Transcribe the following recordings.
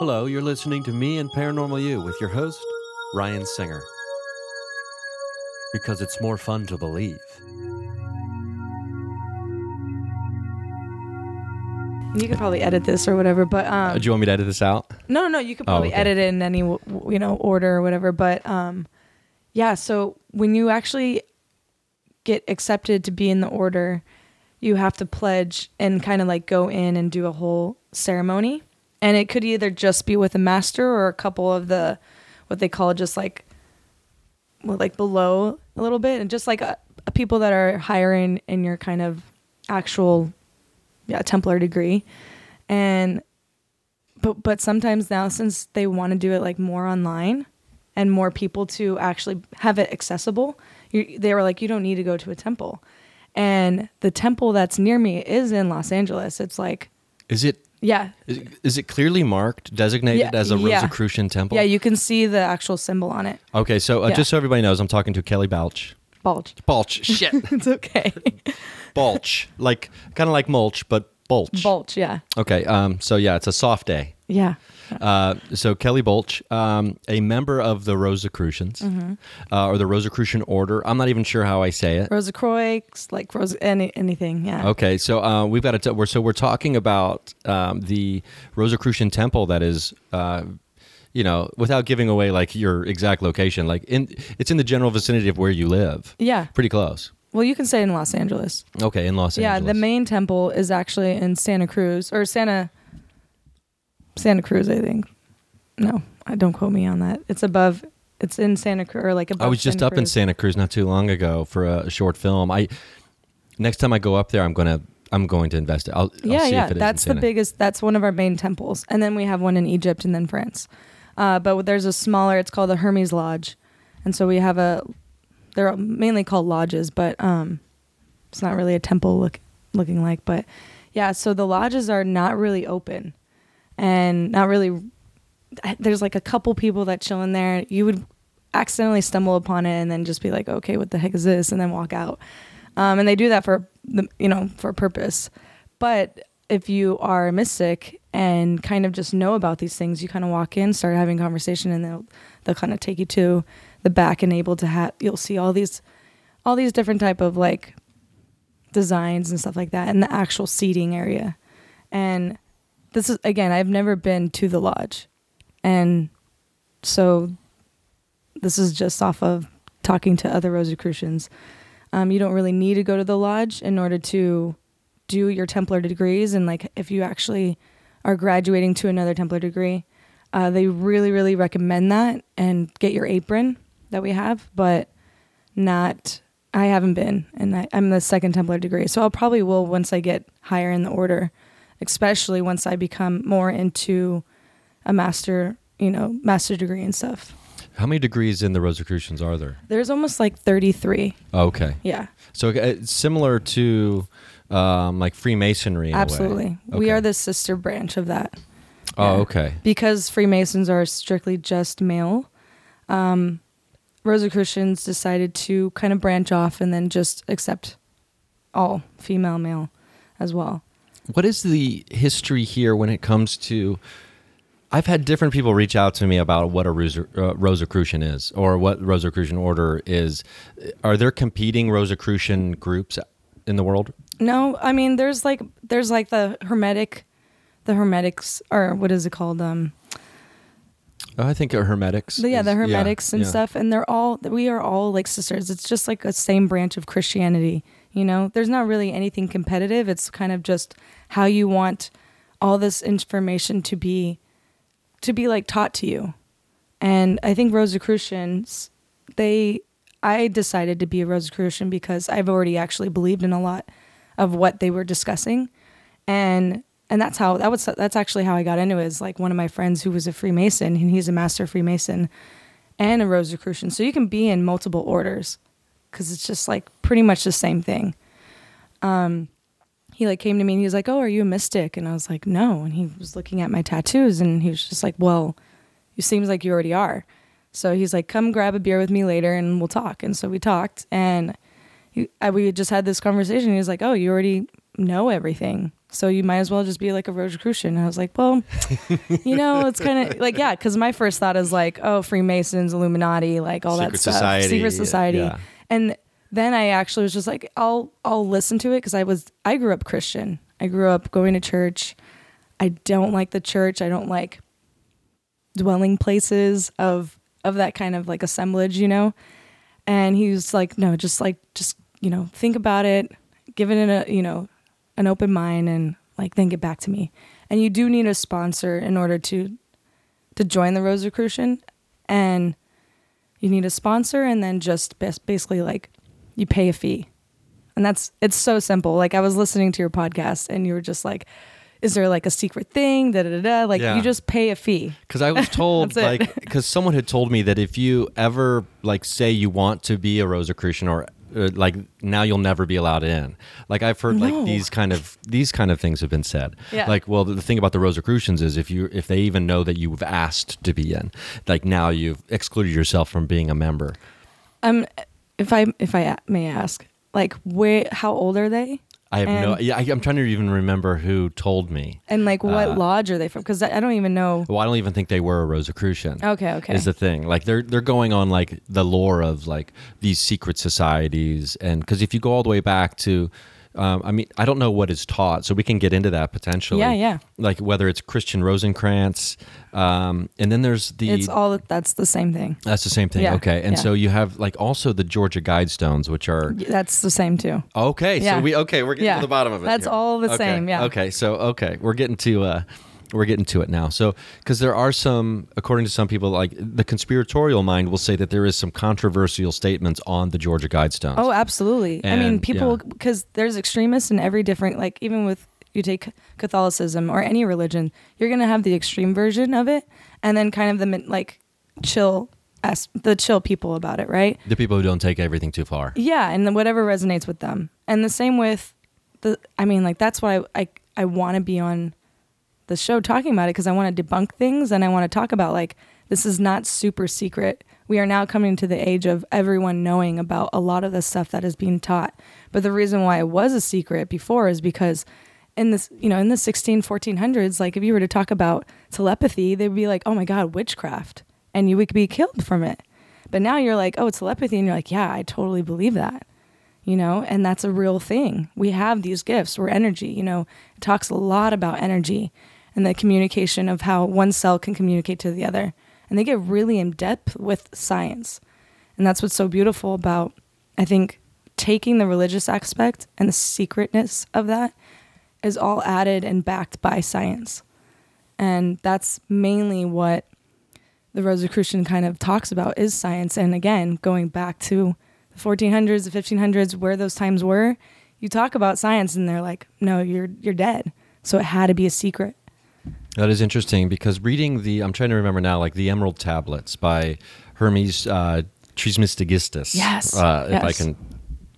Hello, you're listening to Me and Paranormal You with your host, Ryan Singer. Because it's more fun to believe. You could probably edit this or whatever, but um, Uh, do you want me to edit this out? no, no, no. You could Oh, probably okay. edit it in any you know order or whatever. But um, yeah. So when you actually get accepted to be in the order, you have to pledge and kind of like go in and do a whole ceremony. And it could either just be with a master or a couple of the what they call just like well, like below a little bit, and just like uh people that are hiring in your kind of actual yeah Templar degree, and but but sometimes now since they want to do it like more online and more people to actually have it accessible, you, they were like you don't need to go to a temple, and the temple that's near me is in Los Angeles. It's like Is it yeah is, it- is it clearly marked, designated Yeah, as a yeah. Rosicrucian temple? yeah you can see the actual symbol on it. Okay, so uh, Yeah. just so everybody knows, I'm talking to Kelly Balch. Balch. Balch, shit, It's okay. Balch, like kind of like mulch, but bulch. Bulge. Yeah. Okay, um, so yeah, it's a soft day. Yeah. Uh, so Kelly Balch, um, a member of the Rosicrucians, Mm-hmm. uh, or the Rosicrucian Order. I'm not even sure how I say it. Rosacroix, like Rose, any anything. Yeah. Okay, so uh, we've got to. T- we're, so we're talking about um, the Rosicrucian temple that is, uh, you know, without giving away like your exact location. Like in, it's in the general vicinity of where you live. Yeah. Pretty close. Well, you can say in Los Angeles. Okay, in Los Yeah, Angeles. Yeah, the main temple is actually in Santa Cruz or Santa Santa Cruz, I think. No, I don't quote me on that. It's above. It's in Santa Cruz or like above. I was just Santa up in Santa Cruz not too long ago for a, short film. I next time I go up there, I'm gonna I'm going to invest it. I'll, I'll yeah, see yeah. if it is That's the biggest. That's one of our main temples, and then we have one in Egypt and then France. Uh, but there's a smaller. It's called the Hermes Lodge, and so we have a. They're mainly called lodges, but um, it's not really a temple look looking like. But yeah, so the lodges are not really open, and not really. There's like a couple people that chill in there. You would accidentally stumble upon it and then just be like, okay, what the heck is this? And then walk out. Um, and they do that for the you know for a purpose. But if you are a mystic and kind of just know about these things, you kind of walk in, start having conversation, and they'll they'll kind of take you to the back and able to have you'll see all these all these different type of like designs and stuff like that in the actual seating area. And this is again, I've never been to the lodge. And so this is just off of talking to other Rosicrucians. Um, you don't really need to go to the lodge in order to do your Templar degrees and like if you actually are graduating to another Templar degree, uh, they really, really recommend that and get your apron that we have, but not. I haven't been, and I, I'm the second Templar degree, so I'll probably will once I get higher in the order, especially once I become more into a master, you know, master degree and stuff. How many degrees in the Rosicrucians are there? There's almost like 33. Oh, okay. Yeah, So uh, it's similar to um, like Freemasonry. In a way. absolutely. We are the sister branch of that. Oh, yeah. okay. because Freemasons are strictly just male, um, Rosicrucians decided to kind of branch off and then just accept all female male as well. What is the history here when it comes to? I've had different people reach out to me about what a uh, Rosicrucian is or what Rosicrucian order is. Are there competing Rosicrucian groups in the world? No, I mean there's like there's like the hermetic, the hermetics or what is it called? Um, Oh, I think Hermetics. the, yeah, is- the hermetics and yeah. stuff, and they're all we are all like sisters. It's just like a same branch of Christianity. You know, there's not really anything competitive. It's kind of just how you want all this information to be to be like taught to you. And I think Rosicrucians, they I decided to be a Rosicrucian because I've already actually believed in a lot of what they were discussing. And and that's how that was that's actually how I got into it is like one of my friends who was a Freemason and he's a master Freemason and a Rosicrucian. So you can be in multiple orders cuz it's just like pretty much the same thing. Um he like came to me and he was like, "Oh, are you a mystic?" And I was like, "No." And he was looking at my tattoos and he was just like, "Well, it seems like you already are." So he's like, "Come grab a beer with me later and we'll talk." And so we talked and he, I, we just had this conversation. He was like, "Oh, you already know everything, so you might as well just be like a Rosicrucian." And I was like, "Well, you know, it's kind of like yeah," because my first thought is like, "Oh, Freemasons, Illuminati, like all that Secret stuff, society, secret society." yeah. And then I actually was just like, I'll I'll listen to it because I was I grew up Christian. I grew up going to church. I don't like the church. I don't like dwelling places of of that kind of like assemblage, you know. And he was like, no, just like just you know think about it, give it a uh, you know an open mind, and like then get back to me. And you do need a sponsor in order to to join the Rosicrucian, and you need a sponsor, and then just basically like you pay a fee. And that's it's so simple. Like I was listening to your podcast and you were just like, is there like a secret thing? Da da da da. Like Yeah. you just pay a fee. Because I was told, like, because someone had told me that if you ever like say you want to be a Rosicrucian or uh, like now you'll never be allowed in. Like I've heard No. like these kind of these kind of things have been said. Yeah. Like, well, the, the thing about the Rosicrucians is if you if they even know that you've asked to be in, like now you've excluded yourself from being a member. Um, if I if I may ask, like where how old are they? I have no. And- Yeah, I, I'm trying to even remember who told me. And like what Uh, lodge are they from? Because I, I don't even know. Well, I don't even think they were a Rosicrucian. Okay, okay. Is the thing like they're they're going on like the lore of like these secret societies, and because if you go all the way back to, um, I mean, I don't know what is taught, so we can get into that potentially. Yeah, yeah. Like whether it's Christian Rosenkrantz, um, and then there's the It's all that's the same thing. that's the same thing. Yeah, okay, and yeah. so you have like also the Georgia Guidestones, which are That's the same too. Okay, Yeah. so we okay, we're getting to the bottom of it. That's here. all the Okay, same, yeah. Okay, so okay, we're getting to uh we're getting to it now. So because there are some according to some people like the conspiratorial mind will say that there is some controversial statements on the Georgia Guidestones. Oh, absolutely. I mean, And, people yeah. because there's extremists in every different like even with you take Catholicism or any religion, you're gonna have the extreme version of it, and then kind of the like chill as the chill people about it, right? the people who don't take everything too far. Yeah, and whatever resonates with them, and the same with the. I mean, like that's why I I, I want to be on the show talking about it because I want to debunk things and I want to talk about like this is not super secret. We are now coming to the age of everyone knowing about a lot of the stuff that is being taught. But the reason why it was a secret before is because in this, you know, in the 16, 1400s, like if you were to talk about telepathy, they'd be like, oh my God, witchcraft. And you would be killed from it. But now you're like, oh, it's telepathy. And you're like, yeah, I totally believe that you know, and that's a real thing. We have these gifts. We're energy, you know. It talks a lot about energy and the communication of how one cell can communicate to the other. And they get really in depth with science. And that's what's so beautiful about, I think, taking the religious aspect and the secretness of that is all added and backed by science. And that's mainly what the Rosicrucian kind of talks about is science. And again, going back to the 1400s, the 1500s, where those times were, you talk about science and they're like, no, you're, you're dead. So it had to be a secret. That is interesting because reading the, I'm trying to remember now, like the Emerald Tablets by Hermes uh, Trismegistus. Yes, Uh, If I can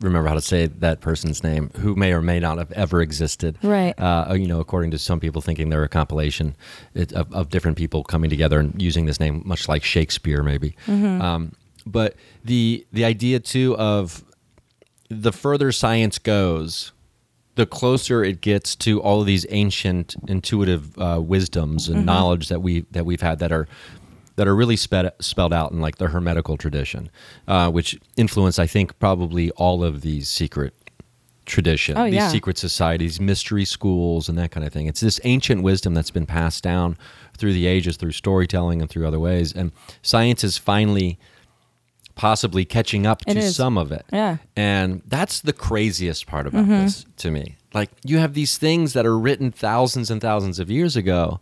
remember how to say that person's name, who may or may not have ever existed. Right. Uh, you know, according to some people thinking they're a compilation it, of, of different people coming together and using this name, much like Shakespeare, maybe. Mm-hmm. Um, but the the idea too of the further science goes, the closer it gets to all of these ancient intuitive uh, wisdoms and knowledge that we that we've had that are that are really sped, spelled out in like the Hermetical tradition, uh, which influence I think probably all of these secret tradition, Oh, these yeah. secret societies, mystery schools, and that kind of thing. It's this ancient wisdom that's been passed down through the ages, through storytelling and through other ways, and science is finally possibly catching up It to is. some of it. Yeah. And that's the craziest part about Mm-hmm. this to me. Like you have these things that are written thousands and thousands of years ago,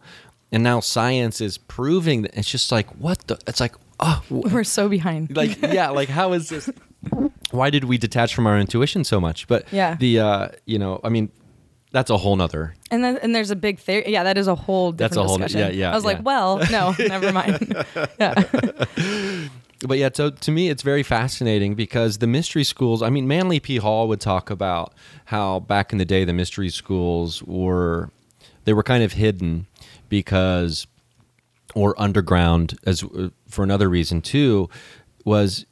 and now science is proving that it's just like what the it's like oh We're so behind. like yeah like how is this why did we detach from our intuition so much but Yeah. the uh you know i mean that's a whole nother And then and there's a big theory. Yeah, that is a whole different That's a whole- discussion. yeah, yeah, I was yeah. like, well, no, never mind. yeah. But yeah so to me it's very fascinating because the mystery schools i mean manly p hall would talk about how back in the day the mystery schools were they were kind of hidden because or underground as uh, for another reason too was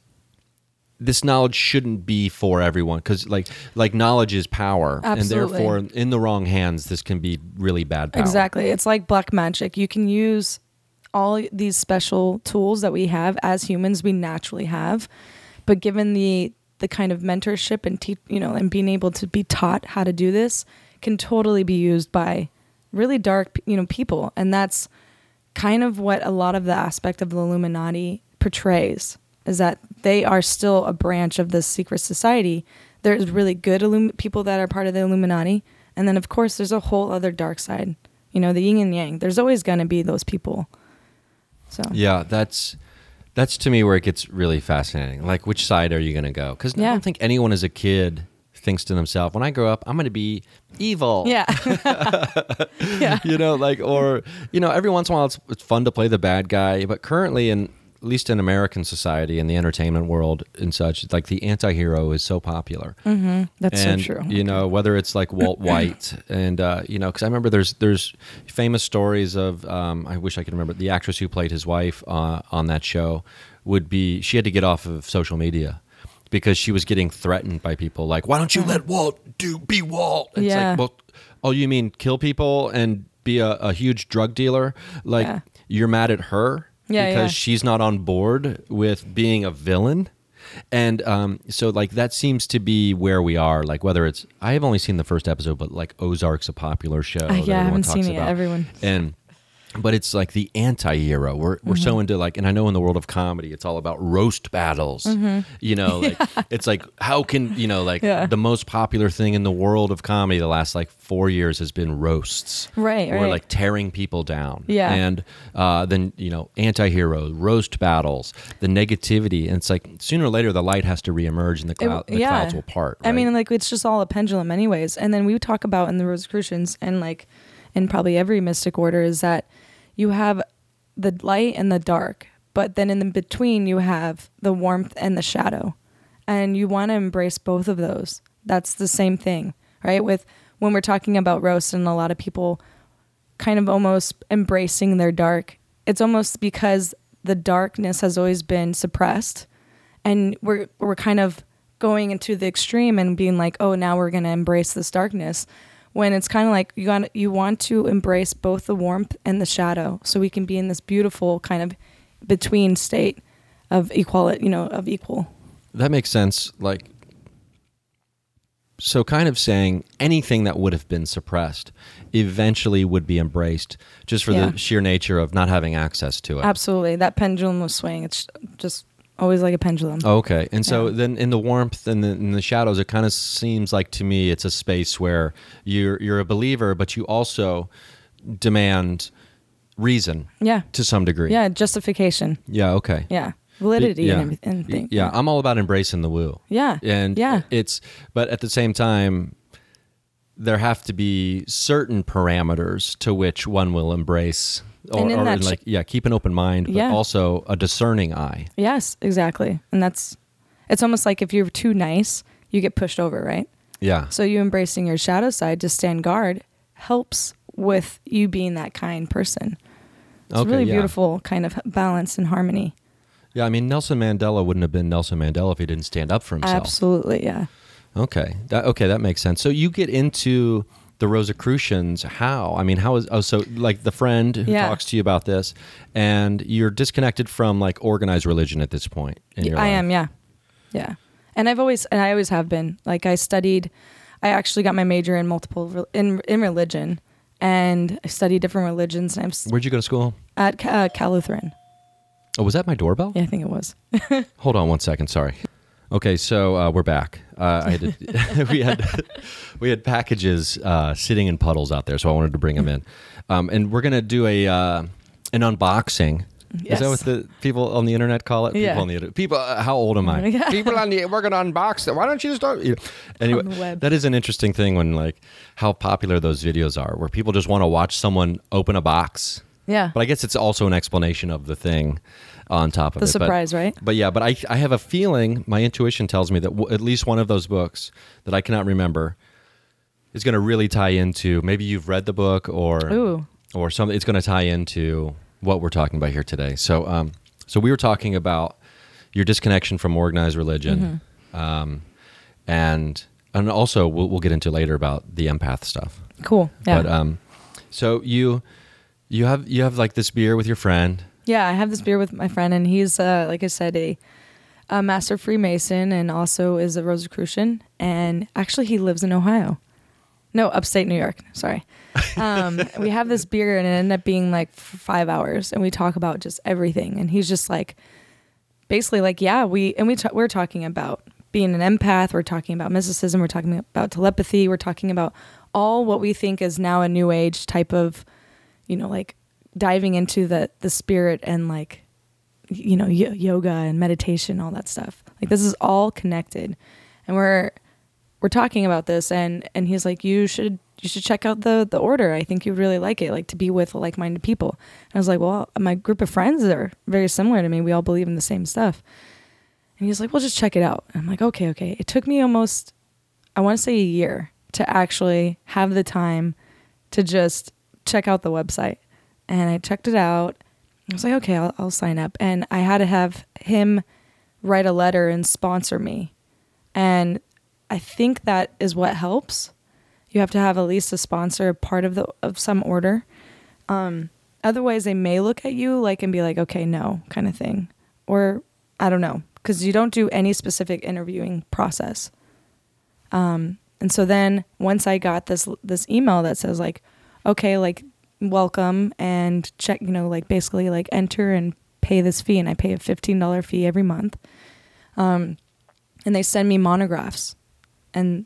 this knowledge shouldn't be for everyone because like like knowledge is power and therefore in the wrong hands this can be really bad power Exactly. It's like black magic. You can use all these special tools that we have as humans, we naturally have, but given the the kind of mentorship and te- you know and being able to be taught how to do this can totally be used by really dark you know people and that's kind of what a lot of the aspect of the Illuminati portrays is that they are still a branch of this secret society. There's really good illum- people that are part of the Illuminati, and then of course there's a whole other dark side. You know, the yin and yang. There's always going to be those people. So Yeah, that's that's to me where it gets really fascinating. Like, which side are you going to go? Because I don't think anyone as a kid thinks to themselves, "When I grow up, I'm going to be evil." yeah, yeah, you know, like, or you know, every once in a while, it's, it's fun to play the bad guy. But currently, in at least in American society, in the entertainment world and such, like the anti-hero is so popular. that's and, so true. You know, whether it's like Walt White and uh, you know, because I remember there's there's famous stories of um, I wish I could remember the actress who played his wife uh, on that show would be she had to get off of social media because she was getting threatened by people like why don't you let Walt do be Walt? It's Yeah. like well, oh you mean kill people and be a, a huge drug dealer? Like Yeah. you're mad at her Yeah, because yeah. she's not on board with being a villain and um, so like that seems to be where we are like whether it's i have only seen the first episode but like ozark's a popular show Uh, yeah, I haven't seen it about. everyone. and but it's like the anti-hero we're, we're Mm-hmm. so into like and i know in the world of comedy it's all about roast battles you know like it's like how can you know like Mm-hmm. Yeah. the most popular thing in the world of comedy the last like four years has been roasts Right, or right. like tearing people down Yeah. and uh, then you know anti-hero roast battles the negativity and it's like sooner or later the light has to reemerge and the, It- the clouds will part I mean, like it's just all a pendulum, anyways. And then we talk about in the Rosicrucians and like in probably every mystic order is that you have the light and the dark, but then in the between you have the warmth and the shadow, and you want to embrace both of those. That's the same thing, right? With when we're talking about roast and a lot of people kind of almost embracing their dark. It's almost because the darkness has always been suppressed and we're we're kind of going into the extreme and being like, "Oh, now we're going to embrace this darkness." When it's kind of like you got you want to embrace both the warmth and the shadow so we can be in this beautiful kind of between state of equality, you know, of equal. that makes sense like so kind of saying anything that would have been suppressed eventually would be embraced just for Yeah. the sheer nature of not having access to it Absolutely. That pendulum was swaying. It's just always like a pendulum. Okay, and so Yeah. then in the warmth and the, in the shadows, it kind of seems like to me it's a space where you're you're a believer, but you also demand reason Yeah. to some degree. Yeah, justification. Yeah. Okay. Yeah. Validity yeah. and everything. Yeah, I'm all about embracing the woo. Yeah. And Yeah. it's but at the same time there have to be certain parameters to which one will embrace or, And in or that sh- like yeah, keep an open mind, but Yeah. also a discerning eye. Yes, exactly. And that's it's almost like if you're too nice, you get pushed over, right? Yeah. So you embracing your shadow side to stand guard helps with you being that kind person. It's Okay, really yeah. beautiful kind of balance and harmony. Yeah, I mean Nelson Mandela wouldn't have been Nelson Mandela if he didn't stand up for himself. Absolutely, yeah. Okay. That okay, that makes sense. So you get into the Rosicrucians how? I mean, how is oh so like the friend who Yeah. talks to you about this and you're disconnected from like organized religion at this point in your I life. am, yeah. Yeah. And I've always and I always have been. Like I studied I actually got my major in multiple in in religion and I studied different religions and I'm Where'd you go to school? at uh, Cal Lutheran. Oh, was that my doorbell? Yeah, I think it was. Hold on one second. Sorry. Okay, so uh, we're back. Uh, I had to, we had we had packages uh, sitting in puddles out there, so I wanted to bring them in, um, and we're gonna do a uh, an unboxing. Is that what the people on the internet call it? People Yeah. on the internet. People. Uh, how old am I? People on the. We're gonna unbox it. Why don't you just? Don't, you know. Anyway, that is an interesting thing when like how popular those videos are, where people just want to watch someone open a box. Yeah. But I guess it's also an explanation of the thing on top of The it. But- surprise, right? But yeah, but I, I have a feeling, my intuition tells me that w- at least one of those books that I cannot remember is going to really tie into maybe you've read the book or Ooh. or something. It's going to tie into what we're talking about here today. So, um, so we were talking about your disconnection from organized religion, Mm-hmm. um, and and also we'll, we'll get into later about the empath stuff. Cool. Yeah. But um, so you you have you have like this beer with your friend. Yeah, I have this beer with my friend, and he's, uh, like I said, a, a master Freemason and also is a Rosicrucian. And actually, he lives in Ohio. No, upstate New York. Sorry. Um, we have this beer, and it ended up being like five hours, and we talk about just everything. And he's just like, basically, like, yeah, we and we ta- we're talking about being an empath. We're talking about mysticism. We're talking about telepathy. We're talking about all what we think is now a new age type of, you know, like diving into the the spirit and like you know y- yoga and meditation all that stuff. Like this is all connected. And we're we're talking about this and and he's like you should you should check out the the order. I think you'd really like it like to be with like-minded people. And i was like well my group of friends are very similar to me. We all believe in the same stuff. And he's like well just check it out. I'm like okay okay. It took me almost i want to say a year to actually have the time to just check out the website and I checked it out. I was like, okay, I'll, I'll sign up. And I had to have him write a letter and sponsor me. And I think that is what helps. You have to have at least a sponsor, a part of the of some order. Um, otherwise, they may look at you like and be like, okay, no, kind of thing, or I don't know, because you don't do any specific interviewing process. Um, and so then once I got this this email that says like, okay, like welcome and check, you know, like basically like enter and pay this fee, and I pay a fifteen dollar fee every month. Um, and they send me monographs, and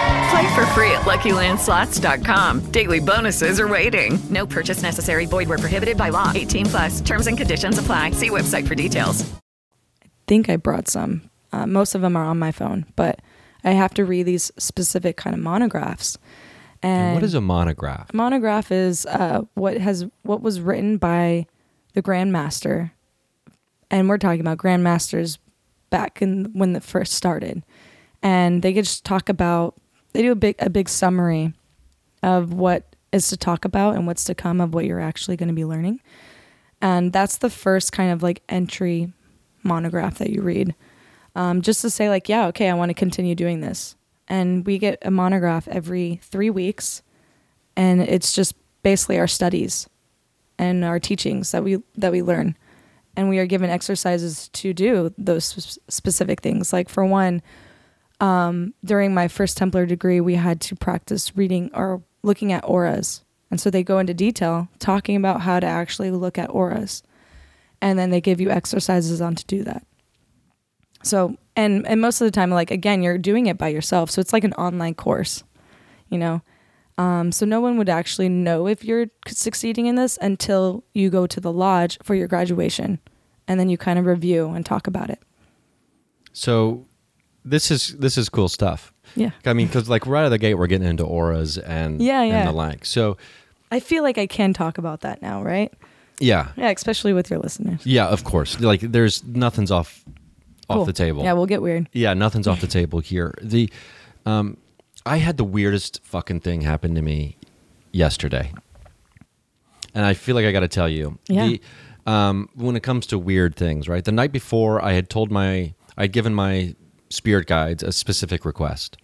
Play for free at LuckyLandSlots.com. Daily bonuses are waiting. No purchase necessary. Void where prohibited by law. 18 plus. Terms and conditions apply. See website for details. I think I brought some. Uh, most of them are on my phone, but I have to read these specific kind of monographs. And, And what is a monograph? a monograph? Is uh, what has what was written by the grandmaster, and we're talking about grandmasters back in when it first started, and they could just talk about. They do a big a big summary of what is to talk about and what's to come of what you're actually going to be learning, and that's the first kind of like entry monograph that you read. Um, just to say like yeah okay i want to continue doing this. And we get a monograph every three weeks and it's just basically our studies and our teachings that we that we learn. And we are given exercises to do those sp- specific things. Like for one um, during my first templar degree we had to practice reading or looking at auras. And so they go into detail talking about how to actually look at auras. And then they give you exercises on to do that. So and and most of the time like again you're doing it by yourself. So it's like an online course you know? Um, so no one would actually know if you're succeeding in this until you go to the lodge for your graduation. And then you kind of review and talk about it. So this is this is cool stuff. yeah I mean, because like right out of the gate, we're getting into auras and Yeah, yeah. and the like. So i feel like i can talk about that now right yeah, yeah especially with your listeners yeah, of course. Like there's nothing's off off Cool. the table. yeah we'll get weird Yeah, nothing's off the table here. The um I had the weirdest fucking thing happen to me yesterday. And I feel like I got to tell you. Yeah. The um when it comes to weird things, right? The night before I had told my I'd given my spirit guides a specific request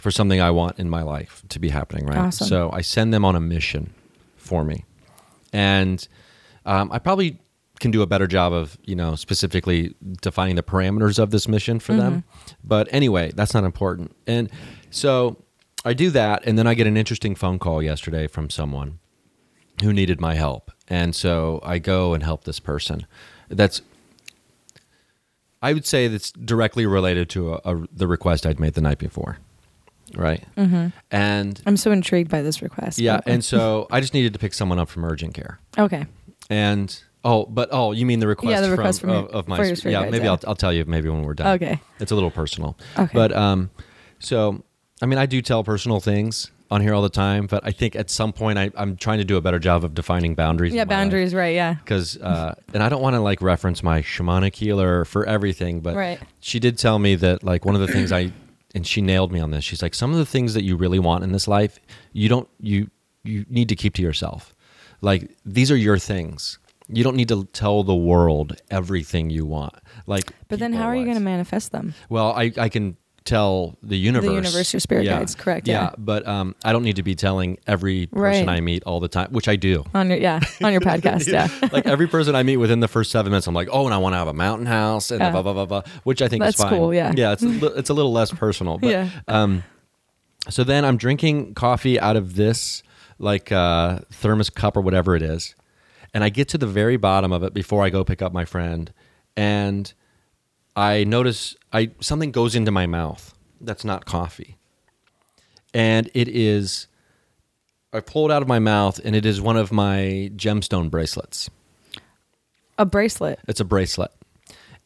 for something I want in my life to be happening, right? Awesome. So I send them on a mission for me. And um, I probably can do a better job of, you know, specifically defining the parameters of this mission for them. But anyway, that's not important. And so I do that, and then I get an interesting phone call yesterday from someone who needed my help. And so I go and help this person. That's I would say that's directly related to a, a, the request I'd made the night before, right? Mm-hmm. And i'm so intrigued by this request yeah, and so I just needed to pick someone up from urgent care. okay And oh, but oh, you mean the request? Yeah, the request from, from of, your- of my yeah. guides, maybe yeah. I'll I'll tell you maybe when we're done. Okay. it's a little personal. Okay. but um, so I mean I do tell personal things on here all the time, but I think at some point I, I'm trying to do a better job of defining boundaries. yeah boundaries right yeah Because uh, and I don't want to like reference my shamanic healer for everything, but Right. she did tell me that like one of the things I and she nailed me on this. She's like some of the things that you really want in this life, you don't you you need to keep to yourself. Like these are your things. You don't need to tell the world everything you want. Like, but then how are you going to manifest them Well, I I can tell the universe. The universe, your spirit guides, correct, yeah. but um, I don't need to be telling every person Right. I meet all the time, which I do. on your yeah on your podcast yeah like every person I meet within the first seven minutes, I'm like, oh, and I want to have a mountain house and Yeah. blah blah blah blah, which I think That's is fine. cool, yeah. yeah, it's a, it's a little less personal. But, Yeah. Um, so then I'm drinking coffee out of this like uh, thermos cup or whatever it is, and I get to the very bottom of it before I go pick up my friend, and I notice I something goes into my mouth that's not coffee, and it is. I pull it out of my mouth, and it is one of my gemstone bracelets. a bracelet It's a bracelet.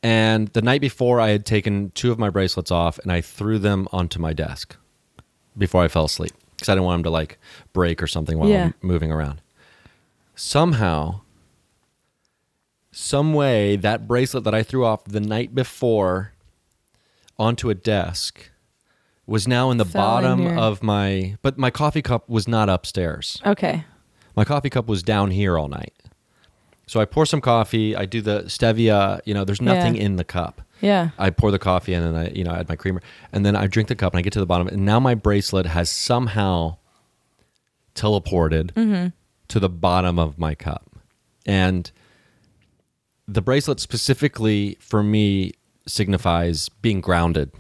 And the night before, I had taken two of my bracelets off and I threw them onto my desk before I fell asleep because I didn't want them to like break or something while Yeah. I'm moving around. Somehow, some way, that bracelet that I threw off the night before onto a desk was now in the Fell in bottom your- of my, but my coffee cup was not upstairs. okay My coffee cup was down here all night. So I pour some coffee. I do the stevia. You know, there's nothing Yeah. in the cup. yeah I pour the coffee in, and I, you know, I add my creamer, and then I drink the cup, and I get to the bottom, and now my bracelet has somehow teleported Mm-hmm. to the bottom of my cup, and the bracelet specifically for me signifies being grounded,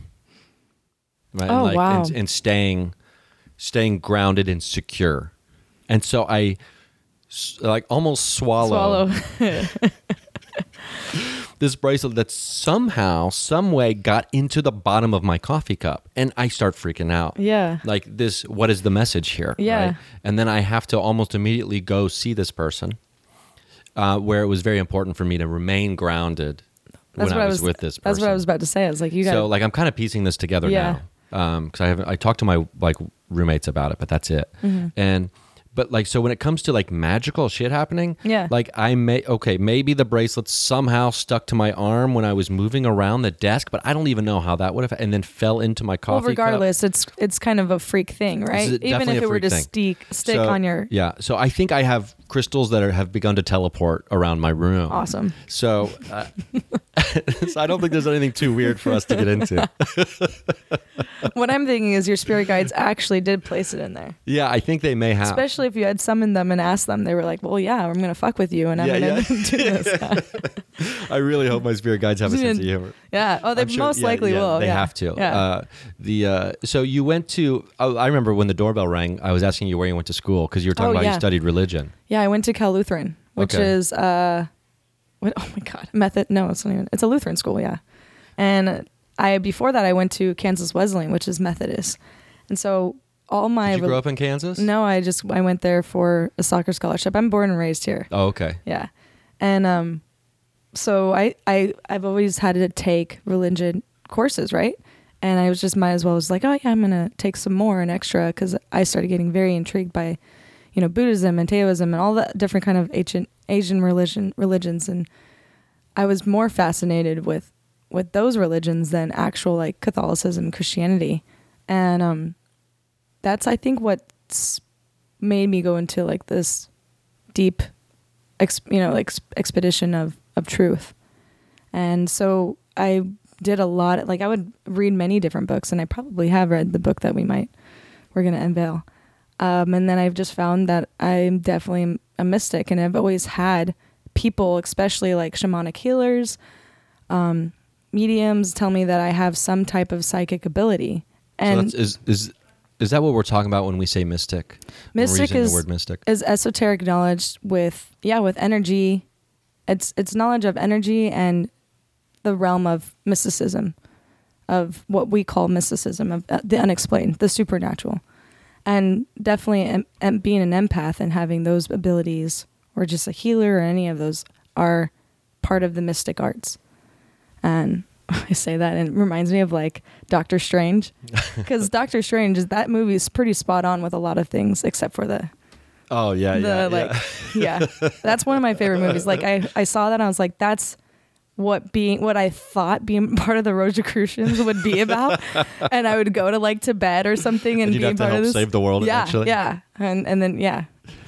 right? Oh, and wow. and, and staying, staying grounded and secure, and so I like almost swallow, Swallow. this bracelet that somehow, some way got into the bottom of my coffee cup, and I start freaking out. Yeah. like this. What is the message here? Yeah. right? and then I have to almost immediately go see this person, uh, where it was very important for me to remain grounded That's when what I was, with this person. That's what I was about to say. I was like, you got So like I'm kind of piecing this together Yeah. now. Um, cause I haven't, I talked to my like roommates about it, but that's it. Mm-hmm. And, but like, so when it comes to like magical shit happening, Yeah. like I may, okay, maybe the bracelet somehow stuck to my arm when I was moving around the desk, but I don't even know how that would have, and then fell into my well, coffee cup. regardless, it's it's kind of a freak thing, right? Even if it were to thing. stick stick So, on your yeah. So I think I have crystals that are, have begun to teleport around my room. awesome. So, uh, so I don't think there's anything too weird for us to get into. what I'm thinking is your spirit guides actually did place it in there. Yeah, I think they may have. Especially if you had summoned them and asked them, they were like, "Well, yeah, I'm gonna fuck with you, and I'm Yeah, gonna yeah. do this." I really hope my spirit guides have a sense of humor. yeah. Oh, they sure- most yeah, likely yeah, will. They have to. Yeah. Uh, the uh, so you went to. Oh, I remember when the doorbell rang. I was asking you where you went to school because you were talking Oh, about you studied religion. yeah, I went to Cal Lutheran, which Okay. is uh, what? Oh my God, method? No, it's not even. It's a Lutheran school. Yeah, and I before that I went to Kansas Wesleyan, which is Methodist, and so all my Did you grow up in Kansas? no, I just I went there for a soccer scholarship. I'm born and raised here. Oh, okay. Yeah. And um so I I I've always had to take religion courses, right? And I was just might as well was like, oh yeah, I'm going to take some more and extra cuz I started getting very intrigued by you know, Buddhism and Taoism and all the different kind of ancient Asian religion religions. And I was more fascinated with with those religions than actual like Catholicism, Christianity. And um that's I think what's made me go into like this deep you know like ex- expedition of of truth. And so i did a lot like i would read many different books and i probably have read the book that we might we're going to unveil um, and then i've just found that i'm definitely a mystic and i've always had people especially like shamanic healers um, mediums tell me that i have some type of psychic ability and that's, is is is that what we're talking about when we say mystic? Mystic is the word mystic. is esoteric knowledge with yeah with energy. It's it's knowledge of energy and the realm of mysticism, of what we call mysticism of uh, the unexplained, the supernatural, and definitely em- em- being an empath and having those abilities, or just a healer or any of those, are part of the mystic arts. And I say that and it reminds me of like Doctor Strange, because Doctor Strange is that movie is pretty spot on with a lot of things except for the Oh yeah, the yeah, like yeah. yeah. that's one of my favorite movies like i i saw that and i was like that's what being what i thought being part of the rosicrucians would be about and i would go to like tibet or something and, And be part of this save the world yeah eventually? yeah and and then yeah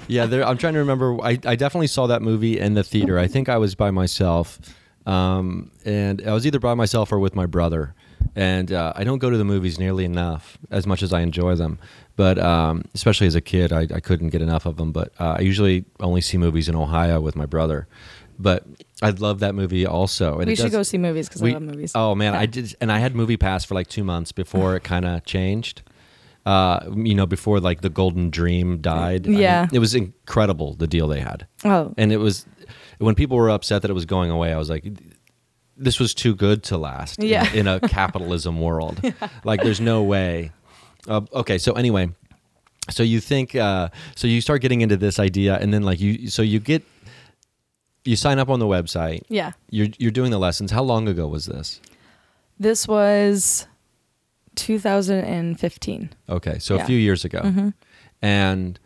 Yeah, there, I'm trying to remember. I, I definitely saw that movie in the theater. I think I was by myself, um, and I was either by myself or with my brother. And uh, I don't go to the movies nearly enough, as much as I enjoy them. But um, especially as a kid, I, I couldn't get enough of them. But uh, I usually only see movies in Ohio with my brother. But I love that movie also. And we should does- go see movies because i love movies Oh man, Yeah. I did, and I had Movie Pass for like two months before it kind of changed. Uh, you know, before like the Golden Dream died. I mean, Yeah. it was incredible the deal they had, oh and it was when people were upset that it was going away. I was like, this was too good to last. Yeah. In, a capitalism world, like there's no way. Uh, okay, so anyway, so you think, uh, so you start getting into this idea, and then like you, so you get, you sign up on the website. yeah You're you're doing the lessons. How long ago was this? this was 2015 Okay, so a few years ago, Mm-hmm. and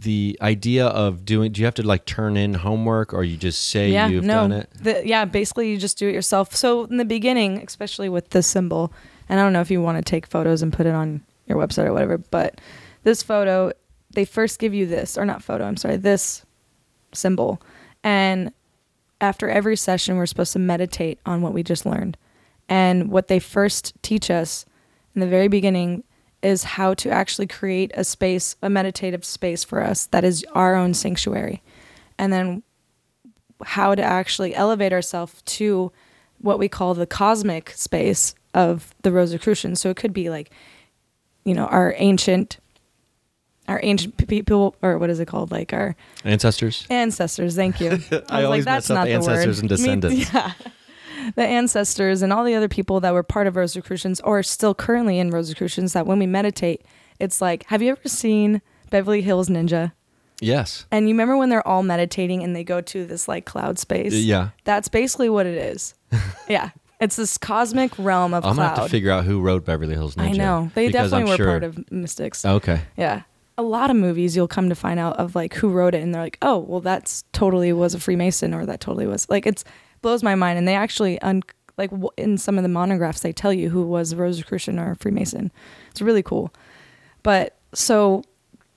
the idea of doing. Do you have to like turn in homework, or you just say yeah, you've no, done it? The, yeah, basically you just do it yourself. So in the beginning, especially with this symbol, and I don't know if you want to take photos and put it on your website or whatever, but this photo, they first give you this, or not photo, I'm sorry, this symbol. And after every session, we're supposed to meditate on what we just learned. And what they first teach us in the very beginning is how to actually create a space, a meditative space for us that is our own sanctuary. And then how to actually elevate ourselves to what we call the cosmic space of the Rosicrucians. So it could be like, you know, our ancient our ancient people, or what is it called? Like our Ancestors. ancestors. Thank you. I, I was like, always that's mess up not the ancestors word. and Me- descendants. yeah. The ancestors and all the other people that were part of Rosicrucians or still currently in Rosicrucians that when we meditate, it's like, have you ever seen Beverly Hills Ninja? Yes. And you remember when they're all meditating and they go to this like cloud space? Yeah. That's basically what it is. yeah. It's this cosmic realm of I'm gonna have to figure out who wrote Beverly Hills Ninja. I know. They definitely I'm were sure- part of mystics. Okay. Yeah. A lot of movies you'll come to find out of like who wrote it and they're like, "Oh, well that's totally was a Freemason or that totally was." Like it's blows my mind and they actually un- like w- in some of the monographs they tell you who was Rosicrucian or Freemason. It's really cool. But so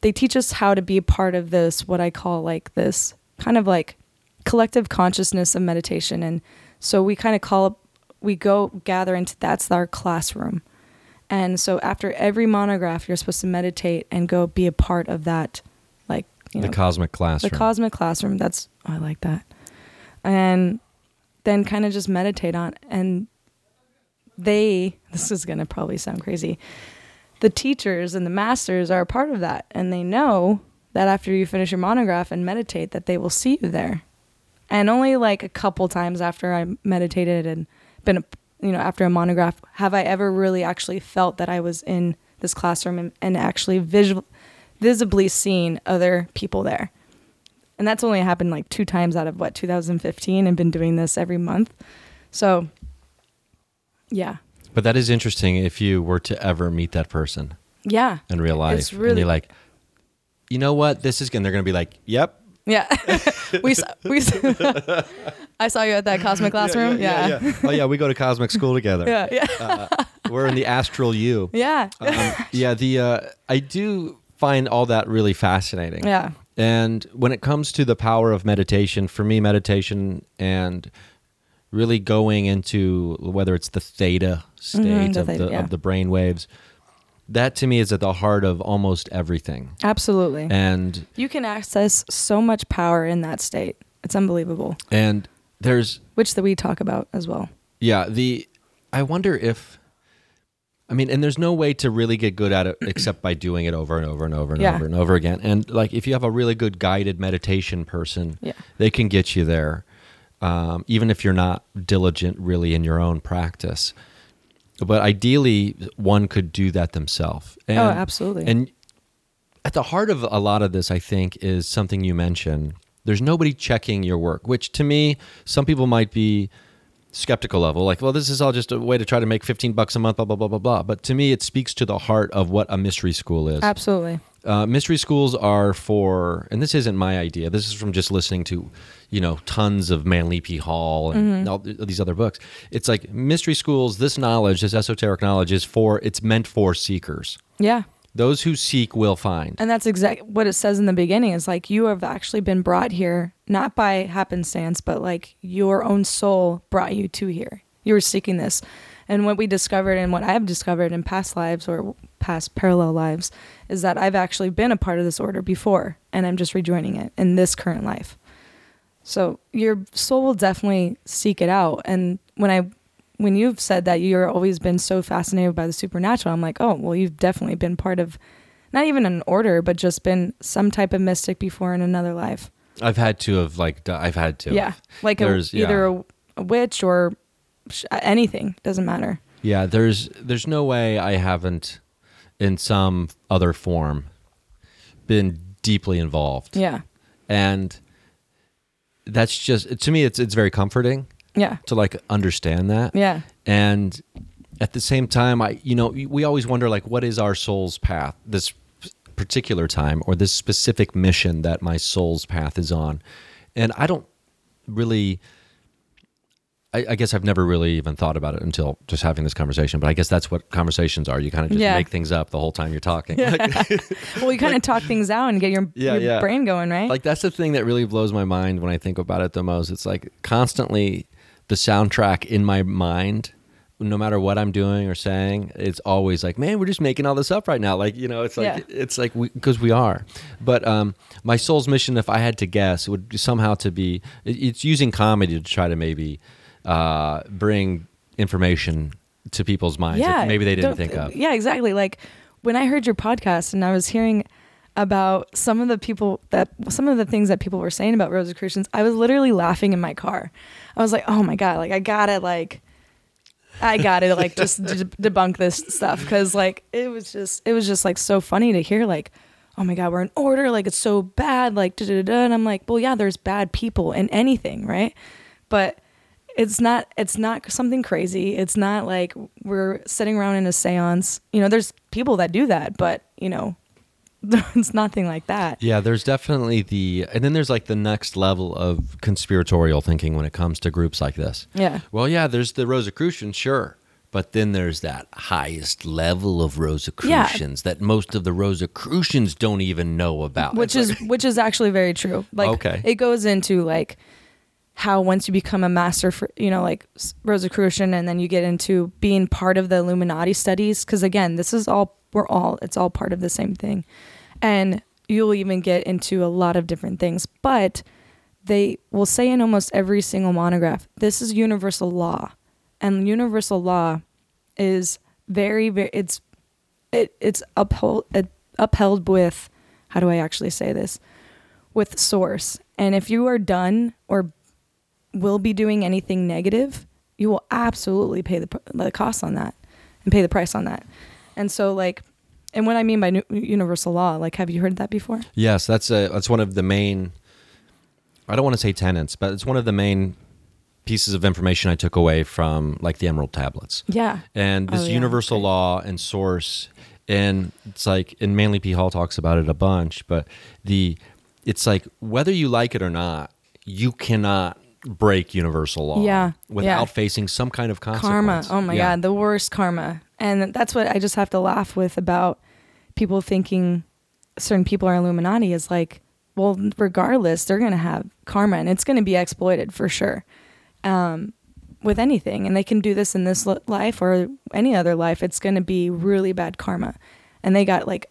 they teach us how to be a part of this what I call like this kind of like collective consciousness of meditation and so we kind of call we go gather into that's our classroom. And so after every monograph you're supposed to meditate and go be a part of that like you know the cosmic classroom. the cosmic classroom. That's I like that. And then kind of just meditate on and they this is going to probably sound crazy. The teachers and the masters are a part of that and they know that after you finish your monograph and meditate that they will see you there. And only like a couple times after I meditated and been a, you know after a monograph have I ever really actually felt that I was in this classroom and, and actually visual visibly seen other people there. And that's only happened like two times out of what 2015 and been doing this every month. So yeah. But that is interesting if you were to ever meet that person Yeah. in real life. It's and really- you're like, you know what? This is going they're going to be like, yep. Yeah. we s- we I saw you at that cosmic classroom. Yeah. Yeah. Oh, yeah. We go to cosmic school together. Yeah. Yeah. We're in the astral you. Yeah. Um, yeah. The, uh, I do find all that really fascinating. Yeah. And when it comes to the power of meditation, for me, meditation and really going into whether it's the theta state Mhm, the of, theta, the, yeah. of the brain waves, that to me is at the heart of almost everything. Absolutely. And you can access so much power in that state. It's unbelievable, and there's which that we talk about as well. yeah the I wonder if I mean, and there's no way to really get good at it except by doing it over and over and over and Yeah. over and over again. And like, if you have a really good guided meditation person, Yeah. they can get you there, um, even if you're not diligent really in your own practice. But ideally, one could do that themselves. Oh, and, Oh, absolutely. And at the heart of a lot of this, I think, is something you mentioned. There's nobody checking your work, which to me, some people might be skeptical level like, well, this is all just a way to try to make 15 bucks a month, blah, blah, blah, blah, blah. But to me, it speaks to the heart of what a mystery school is. Absolutely. Uh, mystery schools are for, and this isn't my idea. This is from just listening to, you know, tons of Manly P. Hall and all th- these other books. It's like mystery schools. This knowledge, this esoteric knowledge, is for. It's meant for seekers. Yeah. Those who seek will find. And that's exactly what it says in the beginning. It's like you have actually been brought here, not by happenstance, but like your own soul brought you to here. You were seeking this. And what we discovered and what I've discovered in past lives or past parallel lives is that I've actually been a part of this order before and I'm just rejoining it in this current life. So your soul will definitely seek it out. And when I when you've said that you're always been so fascinated by the supernatural, I'm like, oh, well, you've definitely been part of not even an order, but just been some type of mystic before in another life. I've had to have like I've had to. Yeah, like a, There's- yeah. either a, a witch or sh- anything doesn't matter. Yeah, there's there's no way I haven't in some other form been deeply involved. Yeah, And that's just to me it's it's very comforting yeah, to like understand that. yeah, And at the same time I you know we always wonder like what is our soul's path this particular time or this specific mission that my soul's path is on. And I don't really I, I guess I've never really even thought about it until just having this conversation. But I guess that's what conversations are. You kind of just Yeah. make things up the whole time you're talking. Well, you kind of talk things out and get your, Yeah, your yeah. brain going, right? like that's the thing that really blows my mind when I think about it the most. It's like constantly the soundtrack in my mind, no matter what I'm doing or saying, it's always like, man, we're just making all this up right now. Like you know, it's like Yeah. it's like because we, are. But um, my soul's mission, if I had to guess, would be somehow to be it's using comedy to try to maybe uh, bring information to people's minds that maybe they didn't think of. Yeah, exactly. Like when I heard your podcast and I was hearing, about some of the people that some of the things that people were saying about Rosicrucians. I was literally laughing in my car. I was like, "Oh my god, like I gotta like." I gotta like just d- debunk this stuff because like it was just it was just like so funny to hear like oh my god we're in order like it's so bad like da da da and I'm like well yeah there's bad people in anything right but it's not it's not something crazy it's not like we're sitting around in a seance you know there's people that do that but you know it's nothing like that Yeah, there's definitely the, and then there's like the next level of conspiratorial thinking when it comes to groups like this. Yeah. Well, yeah, there's the Rosicrucians, sure. But then there's that highest level of Rosicrucians that most of the Rosicrucians don't even know about. which It's is which is actually very true like Okay. it goes into like how once you become a master for you know like rosicrucian and then you get into being part of the illuminati studies because again this is all we're all it's all part of the same thing. And you'll even get into a lot of different things but they will say in almost every single monograph this is universal law. And universal law is very very it's it, it's upheld it, upheld with how do I actually say this? With source. And if you are done or will be doing anything negative you will absolutely pay the, the cost on that and pay the price on that and so like and what I mean by universal law like have you heard that before Yes, that's a that's one of the main. I don't want to say tenants, but it's one of the main pieces of information I took away from like the Emerald Tablets. Yeah. and this Oh, yeah, universal law and source, and it's like, and Manly P Hall talks about it a bunch, but the, it's like whether you like it or not, you cannot break universal law Yeah, without yeah. facing some kind of karma. oh my Yeah. god the worst karma. And that's what i just have to laugh with about people thinking certain people are illuminati is like well regardless they're going to have karma and it's going to be exploited for sure um, with anything. And they can do this in this life or any other life it's going to be really bad karma. And they got like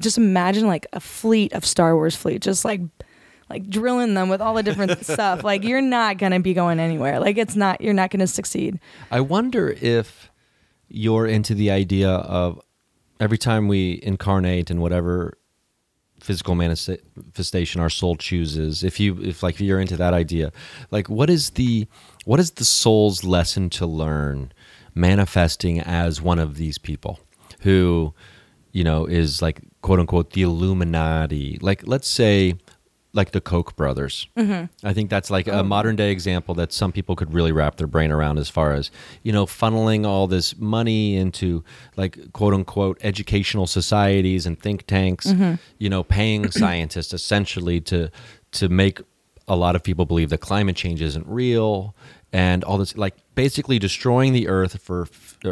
Just imagine like a fleet of Star Wars fleet, just like like drilling them with all the different stuff. Like you're not gonna be going anywhere. Like it's not you're not gonna succeed. I wonder if you're into the idea of every time we incarnate in whatever physical manifestation our soul chooses if you if like you're into that idea like what is the what is the soul's lesson to learn manifesting as one of these people who you know is like quote unquote the illuminati. Like let's say like the koch brothers. Mm-hmm. I think that's like a oh. modern day example that some people could really wrap their brain around as far as you know funneling all this money into like quote unquote educational societies and think tanks mm-hmm. you know paying scientists essentially to to make a lot of people believe that climate change isn't real and all this like basically destroying the earth for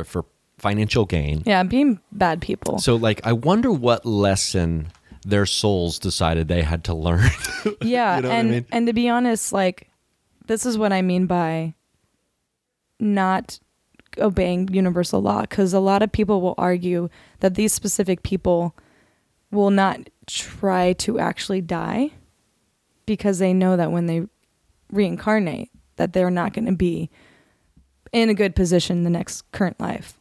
for financial gain Yeah, being bad people. so like i wonder what lesson their souls decided they had to learn yeah, You know what I and mean? and to be honest, like this is what I mean by not obeying universal law because a lot of people will argue that these specific people will not try to actually die because they know that when they reincarnate that they're not going to be in a good position in the next current life.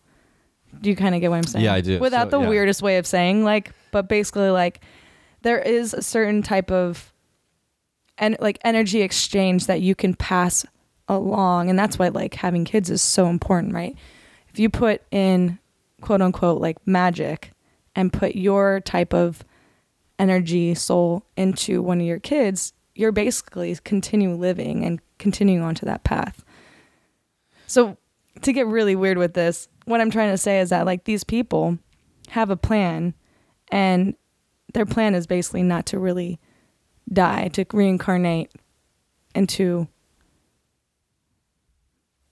Do you kind of get what I'm saying? Yeah, I do. Without So, the yeah. weirdest way of saying like but basically like there is a certain type of and like energy exchange that you can pass along and that's why like having kids is so important, right? If you put in quote unquote like magic and put your type of energy soul into one of your kids, you're basically continue living and continuing onto that path. So to get really weird with this, what I'm trying to say is that like these people have a plan and their plan is basically not to really die, to reincarnate into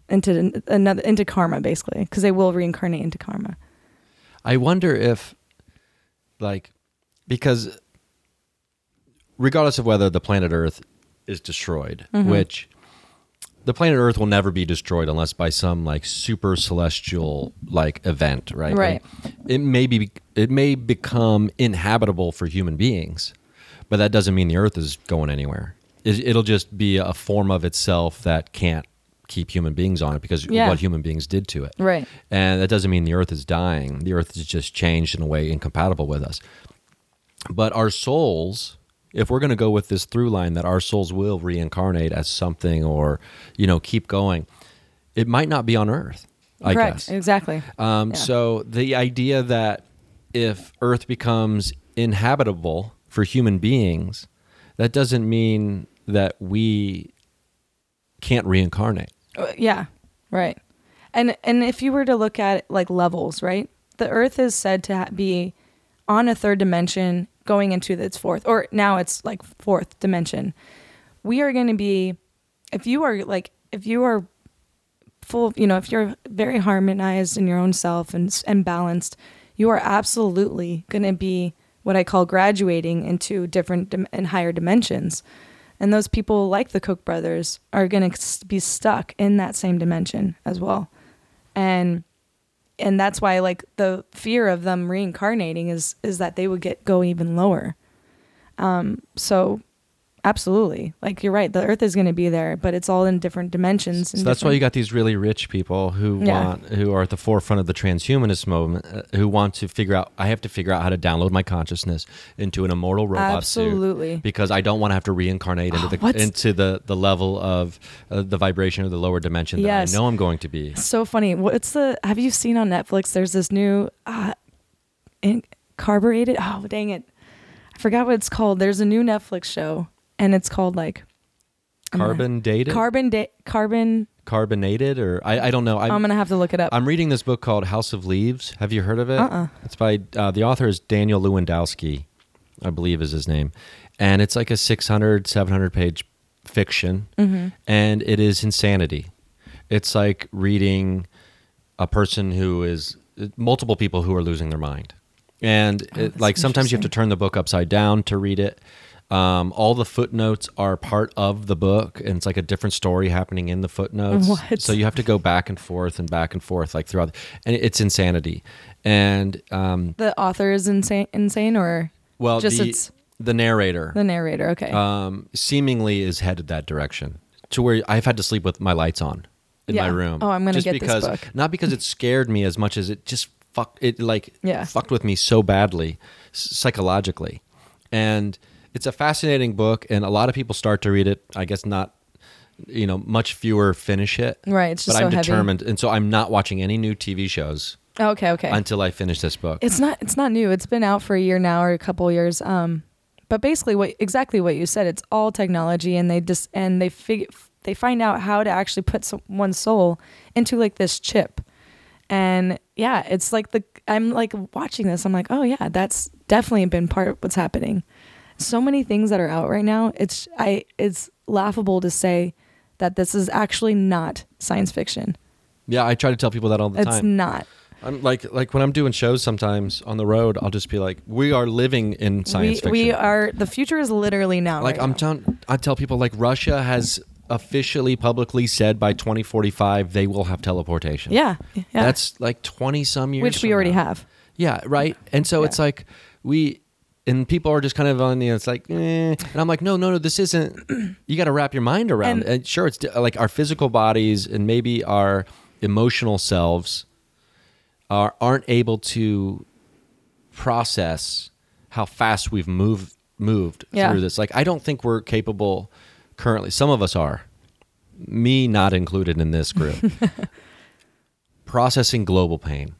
into another into karma basically because they will reincarnate into karma. I wonder if, like, because regardless of whether the planet Earth is destroyed, Mhm. which the planet Earth will never be destroyed unless by some like super celestial like event, right? Right. It may be it may become inhabitable for human beings, but that doesn't mean the Earth is going anywhere. It, it'll just be a form of itself that can't keep human beings on it because Yeah. what human beings did to it. Right. And that doesn't mean the earth is dying. The earth is just changed in a way incompatible with us. But our souls, if we're going to go with this through line that our souls will reincarnate as something or, you know, keep going, it might not be on earth, I Correct. guess. Exactly. Um, Yeah. So the idea that if Earth becomes inhabitable for human beings, that doesn't mean that we can't reincarnate. Uh, yeah, right. And and if you were to look at like levels, right? The Earth is said to ha- be on a third dimension, going into its fourth, or now it's like fourth dimension. We are going to be, if you are like, if you are full, you know, if you're very harmonized in your own self and and balanced, you are absolutely going to be what I call graduating into different dim- and higher dimensions. And those people, like the Koch brothers, are going to be stuck in that same dimension as well. And and that's why like the fear of them reincarnating is is that they would get go even lower. Um so absolutely. Like you're right, the earth is going to be there, but it's all in different dimensions So that's why you got these really rich people who Yeah. want, who are at the forefront of the transhumanist movement, uh, who want to figure out. I have to figure out how to download my consciousness into an immortal robot Absolutely. suit because I don't want to have to reincarnate into Oh, the what's- into the the level of uh, the vibration of the lower dimension that Yes. I know I'm going to be. so funny. What's the? Have you seen on Netflix? There's this new, uh, in, carbureted. Oh dang it! I forgot what it's called. There's a new Netflix show, and it's called like I'm Carbon dated, Carbon da- Carbon. carbonated, or I, I don't know. I'm, gonna have to look it up. I'm reading this book called House of Leaves. Have you heard of it? Uh-uh. It's by uh, the author is Daniel Lewandowski, I believe is his name, and it's like a 600, 700 page fiction, Mhm. and it is insanity. It's like reading a person who is multiple people who are losing their mind, and Oh, that's like sometimes you have to turn the book upside down to read it. Um, all the footnotes are part of the book, and it's like a different story happening in the footnotes. What? So you have to go back and forth and back and forth, like throughout, and it's insanity. And um, the author is insane, insane, or well, just the it's the narrator, the narrator. Okay. um, seemingly is headed that direction to where I've had to sleep with my lights on in my room. Oh, I'm gonna just get this because, book. Not because it scared me as much as it just fucked it like Yeah. fucked with me so badly psychologically, and it's a fascinating book, and a lot of people start to read it. I guess not. You know, much fewer finish it. Right, it's just but I'm so heavy. determined, and so I'm not watching any new TV shows Oh, okay. Okay. until I finish this book. It's not it's not new. It's been out for a year now or a couple years. Um, but basically, what exactly what you said. It's all technology, and they just and they figure they find out how to actually put some, one's soul into like this chip, and yeah, it's like the I'm like watching this. I'm like, oh yeah, that's definitely been part of what's happening. So many things that are out right now. It's I it's laughable to say that this is actually not science fiction. Yeah, I try to tell people that all the It's time. It's not. I'm like like when I'm doing shows sometimes on the road, I'll just be like, "We are living in science we, fiction." we are the future is literally now. like right I'm telling, I tell people like Russia has officially publicly said by 2045 they will have teleportation. Yeah, yeah. that's like 20 some years, which we already now. have. Yeah, right. And so it's like we and people are just kind of on the it's like eh. and i'm like no no no this isn't you got to wrap your mind around And- it. And sure it's like our physical bodies and maybe our emotional selves are aren't able to process how fast we've moved moved Yeah. through this. Like i don't think we're capable currently some of us are me not included in this group. Processing global pain.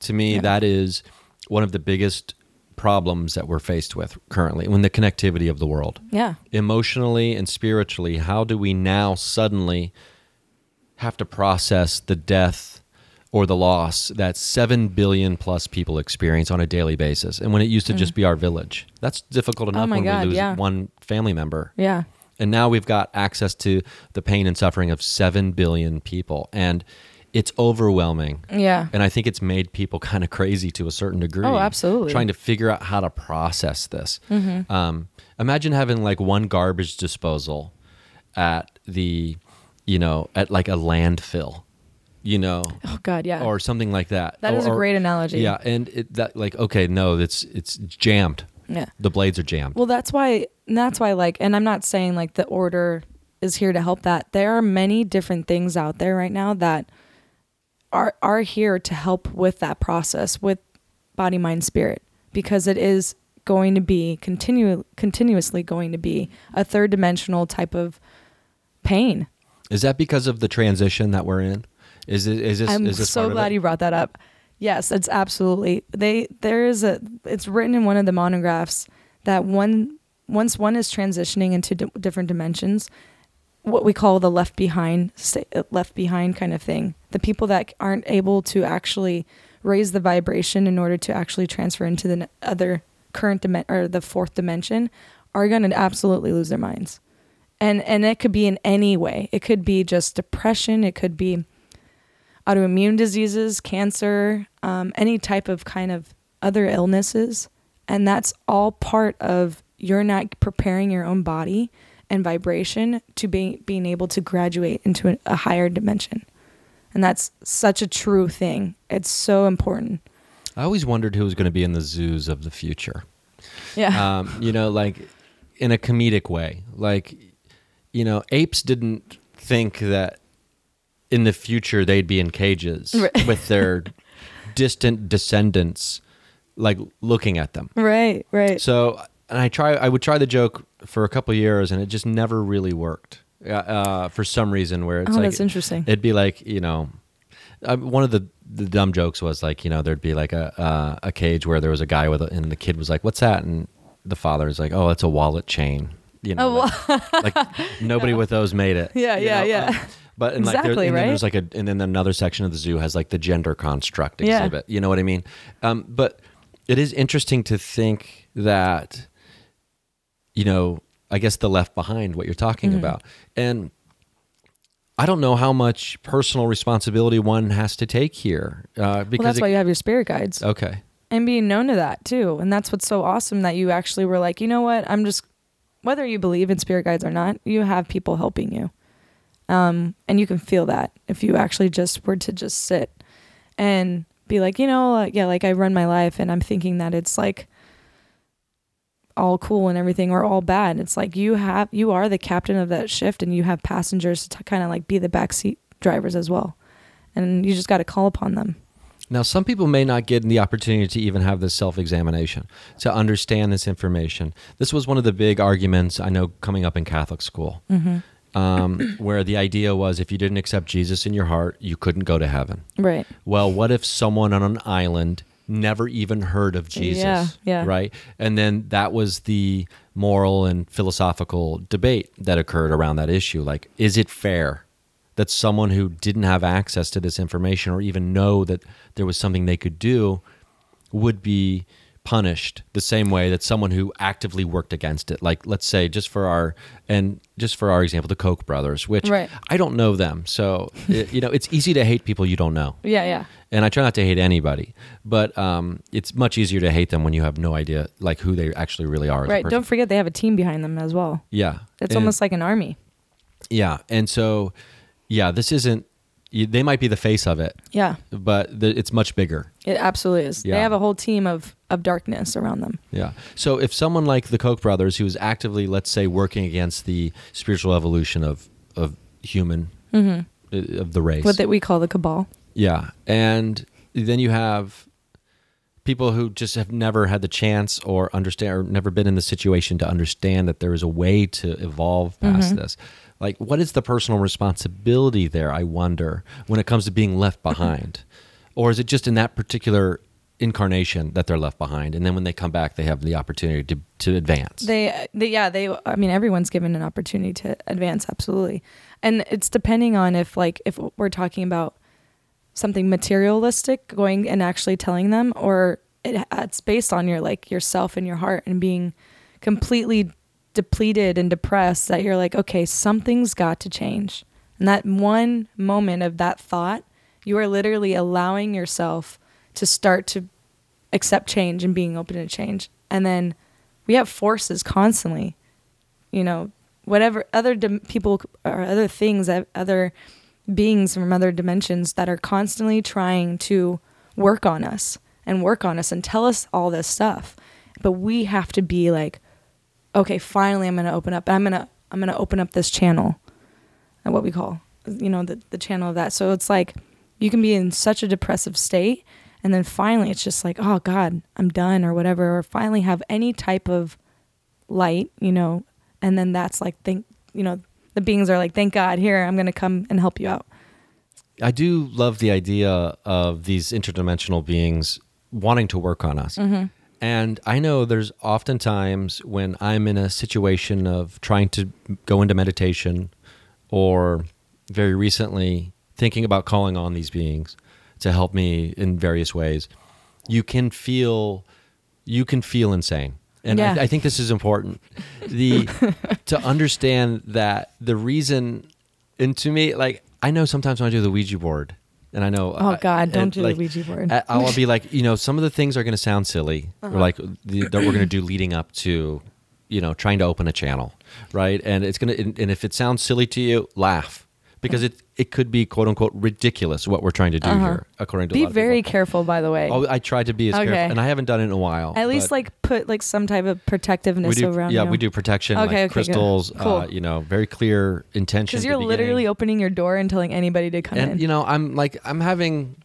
To me that is one of the biggest problems that we're faced with currently when the connectivity of the world Yeah. emotionally and spiritually how do we now suddenly have to process the death or the loss that 7 billion plus people experience on a daily basis and when it used to just be our village that's difficult enough Mm. Oh when God, we lose yeah. one family member Yeah. and now we've got access to the pain and suffering of 7 billion people and it's overwhelming Yeah. and I think it's made people kind of crazy to a certain degree. Oh, absolutely. Trying to figure out how to process this. Mhm. Um, imagine having like one garbage disposal at the, you know, at like a landfill, you know, Oh God, yeah. or something like that. That is a great analogy. Yeah, and it, that like okay, no, it's it's jammed. Yeah. The blades are jammed. Well, that's why. That's why. Like, and I'm not saying like the order is here to help that. There are many different things out there right now that are are here to help with that process with body, mind, spirit, because it is going to be continue continuously going to be a third dimensional type of pain. Is that because of the transition that we're in? Is it is this I'm is this so glad you brought that up. Yes, it's absolutely. They there is a it's written in one of the monographs that one once one is transitioning into di- different dimensions, what we call the left behind left behind kind of thing. The people that aren't able to actually raise the vibration in order to actually transfer into the other current dimension or the fourth dimension are going to absolutely lose their minds. And and it could be in any way. It could be just depression, it could be autoimmune diseases, cancer, um, any type of kind of other illnesses. And that's all part of you're not preparing your own body and vibration to be being able to graduate into a, a higher dimension. And that's such a true thing. It's so important. I always wondered who was going to be in the zoos of the future. Yeah. Um, you know, like in a comedic way. Like, you know, apes didn't think that in the future they'd be in cages Right. with their distant descendants, like looking at them. right, right. So, and I try, I would try the joke for a couple years, and it just never really worked. Uh, uh, for some reason, where it's Oh, like that's interesting. It'd be like you know, uh, one of the the dumb jokes was like you know there'd be like a uh, a cage where there was a guy with a, and the kid was like, "What's that?" and the father's like, "Oh, it's a wallet chain." You know, Oh, like, like nobody with those made it. Yeah, yeah, know? yeah. Um, but and like there, Exactly, and then right? there's like a and then another section of the zoo has like the gender construct exhibit. Yeah. exhibit. You know what I mean? Um, but it is interesting to think that you know, I guess the left behind what you're talking Mhm. about. And I don't know how much personal responsibility one has to take here uh, because well, that's it- why you have your spirit guides. okay. and being known to that too. And that's what's so awesome that you actually were like, you know what? I'm just whether you believe in spirit guides or not, you have people helping you. Um, and you can feel that if you actually just were to just sit and be like, you know, like, yeah, like I run my life and I'm thinking that it's like all cool and everything or all bad. It's like you have you are the captain of that shift and you have passengers to kind of like be the backseat drivers as well. And you just got to call upon them. Now, some people may not get the opportunity to even have this self examination, to understand this information. This was one of the big arguments I know coming up in Catholic school, Mhm. um, where the idea was if you didn't accept Jesus in your heart, you couldn't go to heaven. Right. Well, what if someone on an island never even heard of Jesus? Yeah, yeah. Right? And then that was the moral and philosophical debate that occurred around that issue. Like, is it fair that someone who didn't have access to this information or even know that there was something they could do would be punished the same way that someone who actively worked against it like let's say just for our and just for our example the koch brothers which Right. i don't know them so it, you know it's easy to hate people you don't know Yeah, yeah. and I try not to hate anybody, but um, it's much easier to hate them when you have no idea like who they actually really are. Right. Don't forget they have a team behind them as well. Yeah, It's And- almost like an army. yeah, and so yeah, this isn't you, they might be the face of it, Yeah, but the, it's much bigger. it absolutely is. Yeah. They have a whole team of of darkness around them. Yeah. So if someone like the Koch brothers, who is actively, let's say, working against the spiritual evolution of of human uh, of the race, What that we call the cabal. yeah, and then you have people who just have never had the chance or understand or never been in the situation to understand that there is a way to evolve past this. Like, what is the personal responsibility there? I wonder when it comes to being left behind, or is it just in that particular incarnation that they're left behind, and then when they come back, they have the opportunity to to advance? They, they, yeah, they. I mean, everyone's given an opportunity to advance, absolutely, and it's depending on if, like, if we're talking about something materialistic, going and actually telling them, or it, it's based on your like yourself and your heart and being completely depleted and depressed that you're like, okay, something's got to change, and that one moment of that thought, you are literally allowing yourself to start to accept change and being open to change, and then we have forces constantly you know whatever other dim- people or other things other beings from other dimensions that are constantly trying to work on us and work on us and tell us all this stuff. But we have to be like okay finally i'm going to open up i'm going to i'm going to open up this channel. And what we call you know the, the channel of that. So it's like you can be in such a depressive state and then finally it's just like oh god i'm done or whatever or finally have any type of light you know. And then that's like thank you know the beings are like thank god here i'm gonna come and help you out. I do love the idea of these interdimensional beings wanting to work on us. Mm-hmm. And I know there's oftentimes when I'm in a situation of trying to go into meditation or very recently thinking about calling on these beings to help me in various ways, you can feel you can feel insane. And Yeah. I, I think this is important. The to understand that the reason and to me, like I know sometimes when I do the Ouija board, and I know. Oh, God, don't and, do the like, Ouija board. I- I'll be like, you know, some of the things are going to sound silly, Uh-huh. or like the, that we're going to do leading up to, you know, trying to open a channel, right? And it's gonna, and, and if it sounds silly to you, laugh because it it could be quote unquote ridiculous what we're trying to do here, according to a Uh-huh. be very careful by the way Oh, I tried to be as Okay. careful, and I haven't done it in a while. at least like put like some type of protectiveness do, around yeah, you. we do protection, Okay, like okay, crystals, Cool. uh, you know, very clear intention. because you're literally opening your door and telling anybody to come in and you know i'm like i'm having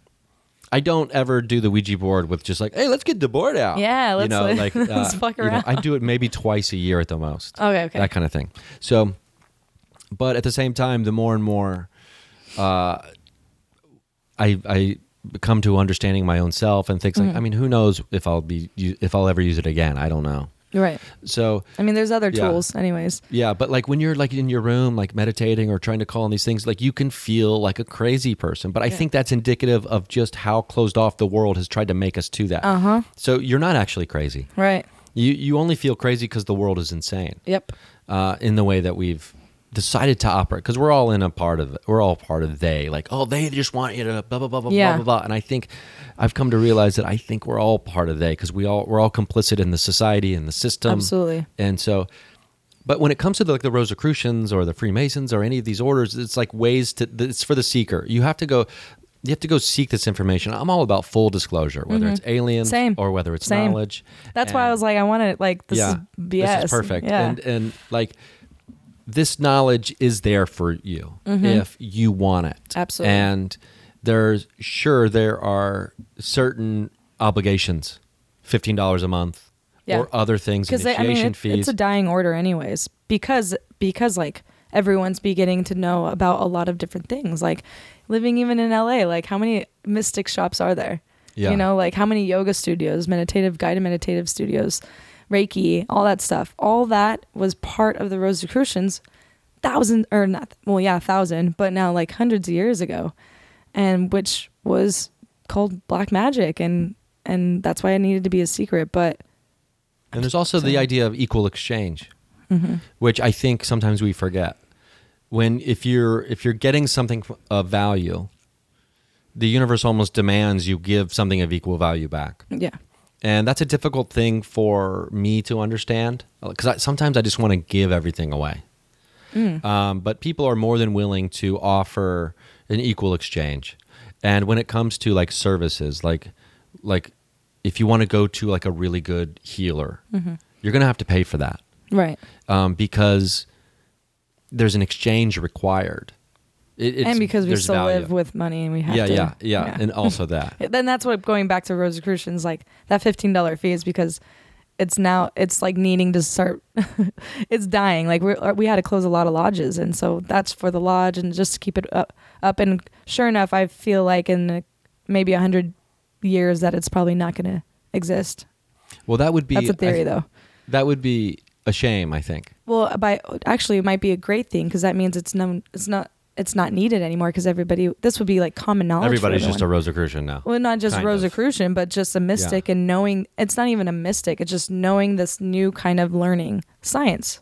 i don't ever do the ouija board with just like hey let's get the board out Yeah, you let's- know like uh, let's fuck you know, around. i do it maybe twice a year at the most Okay, okay. that kind of thing so but at the same time the more and more uh i i come to understanding my own self and things Mm-hmm. like i mean who knows if i'll be if i'll ever use it again i don't know right so i mean there's other Yeah. tools anyways yeah, but like when you're like in your room, like meditating or trying to call on these things, like you can feel like a crazy person. But I think that's indicative of just how closed off the world has tried to make us to that. Uh huh. So you're not actually crazy. right You you only feel crazy because the world is insane. yep Uh, in the way that we've decided to operate, because we're all in a part of it. We're all part of they. Like, oh, they just want you to blah blah blah blah Yeah. blah blah blah. And I think I've come to realize that I think we're all part of they because we all we're all complicit in the society and the system. Absolutely. And so, but when it comes to the, like the Rosicrucians or the Freemasons or any of these orders, it's like ways to. It's for the seeker. You have to go. You have to go seek this information. I'm all about full disclosure, whether it's aliens Mm-hmm. Same. or whether it's Same. knowledge. that's why i was like i want to like this is bs This is perfect. yeah And and like this knowledge is there for you if you want it. Mm-hmm. Absolutely. And there's sure there are certain obligations, fifteen dollars a month, Yeah. or other things, because initiation I mean it- fees. it's a dying order anyways because because like everyone's beginning to know about a lot of different things like living even in LA like how many mystic shops are there Yeah. you know like how many yoga studios meditative guided meditative studios reiki all that stuff all that was part of the Rosicrucians thousand or not well yeah thousand but now like hundreds of years ago and which was called black magic and and that's why it needed to be a secret but And there's also the idea of equal exchange, Mm-hmm. which I think sometimes we forget. When if you're if you're getting something of value, the universe almost demands you give something of equal value back. yeah and that's a difficult thing for me to understand because sometimes I just want to give everything away. Um, but people are more than willing to offer an equal exchange. And when it comes to like services, like like if you want to go to like a really good healer, Mhm. you're going to have to pay for that Right. um, because there's an exchange required. It, and because we still value. live with money and we have yeah, to. yeah, yeah, and also that. then that's what going back to Rosicrucians like that fifteen dollar fee is because it's now it's like needing to start it's dying like we we had to close a lot of lodges and so that's for the lodge and just to keep it up up and sure enough I feel like in maybe a hundred years that it's probably not going to exist Well, that would be That's a theory, th- though. That would be a shame, I think. well by actually it might be a great thing because that means it's known it's not it's not needed anymore because everybody this would be like common knowledge Everybody's just a. Rosicrucian now. Well, not just Kind of. Rosicrucian, but just a mystic and knowing it's not even a mystic. It's just knowing this new kind of learning science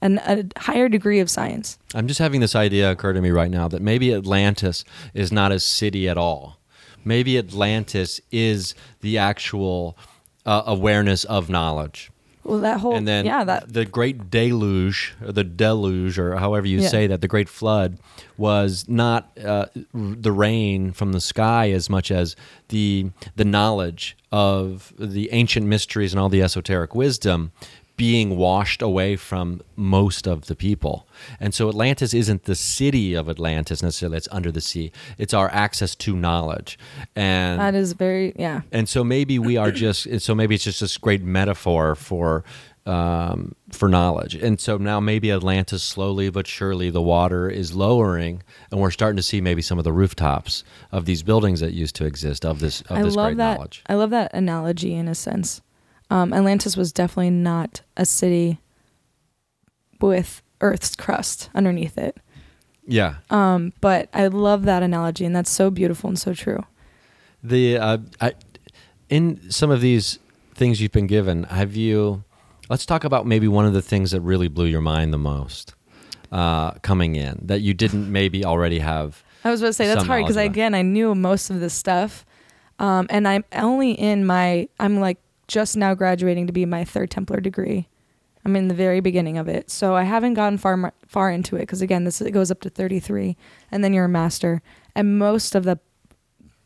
and a higher degree of science. I'm just having this idea occur to me right now that maybe Atlantis is not a city at all. Maybe Atlantis is the actual uh, awareness of knowledge. Well, that whole and then yeah, that the great deluge, or the deluge, or however you Yeah. say that, the great flood was not uh, the rain from the sky as much as the the knowledge of the ancient mysteries and all the esoteric wisdom being washed away from most of the people. And so Atlantis isn't the city of Atlantis necessarily that's under the sea. It's our access to knowledge. And that is very yeah. and so maybe we are just so maybe it's just this great metaphor for um, for knowledge and so now maybe atlantis slowly but surely the water is lowering and we're starting to see maybe some of the rooftops of these buildings that used to exist of this of I this love great that. knowledge I love that analogy in a sense. Um, Atlantis was definitely not a city with Earth's crust underneath it. yeah Um, but I love that analogy, and that's so beautiful and so true. the uh, I, in some of these things you've been given have you let's talk about maybe one of the things that really blew your mind the most uh, coming in that you didn't maybe already have I was about to say that's hard because again I knew most of this stuff, um, and I'm only in my I'm like just now graduating to be my third Templar degree. I'm in the very beginning of it, so I haven't gotten far far into it because again this it goes up to 33, and then you're a master, and most of the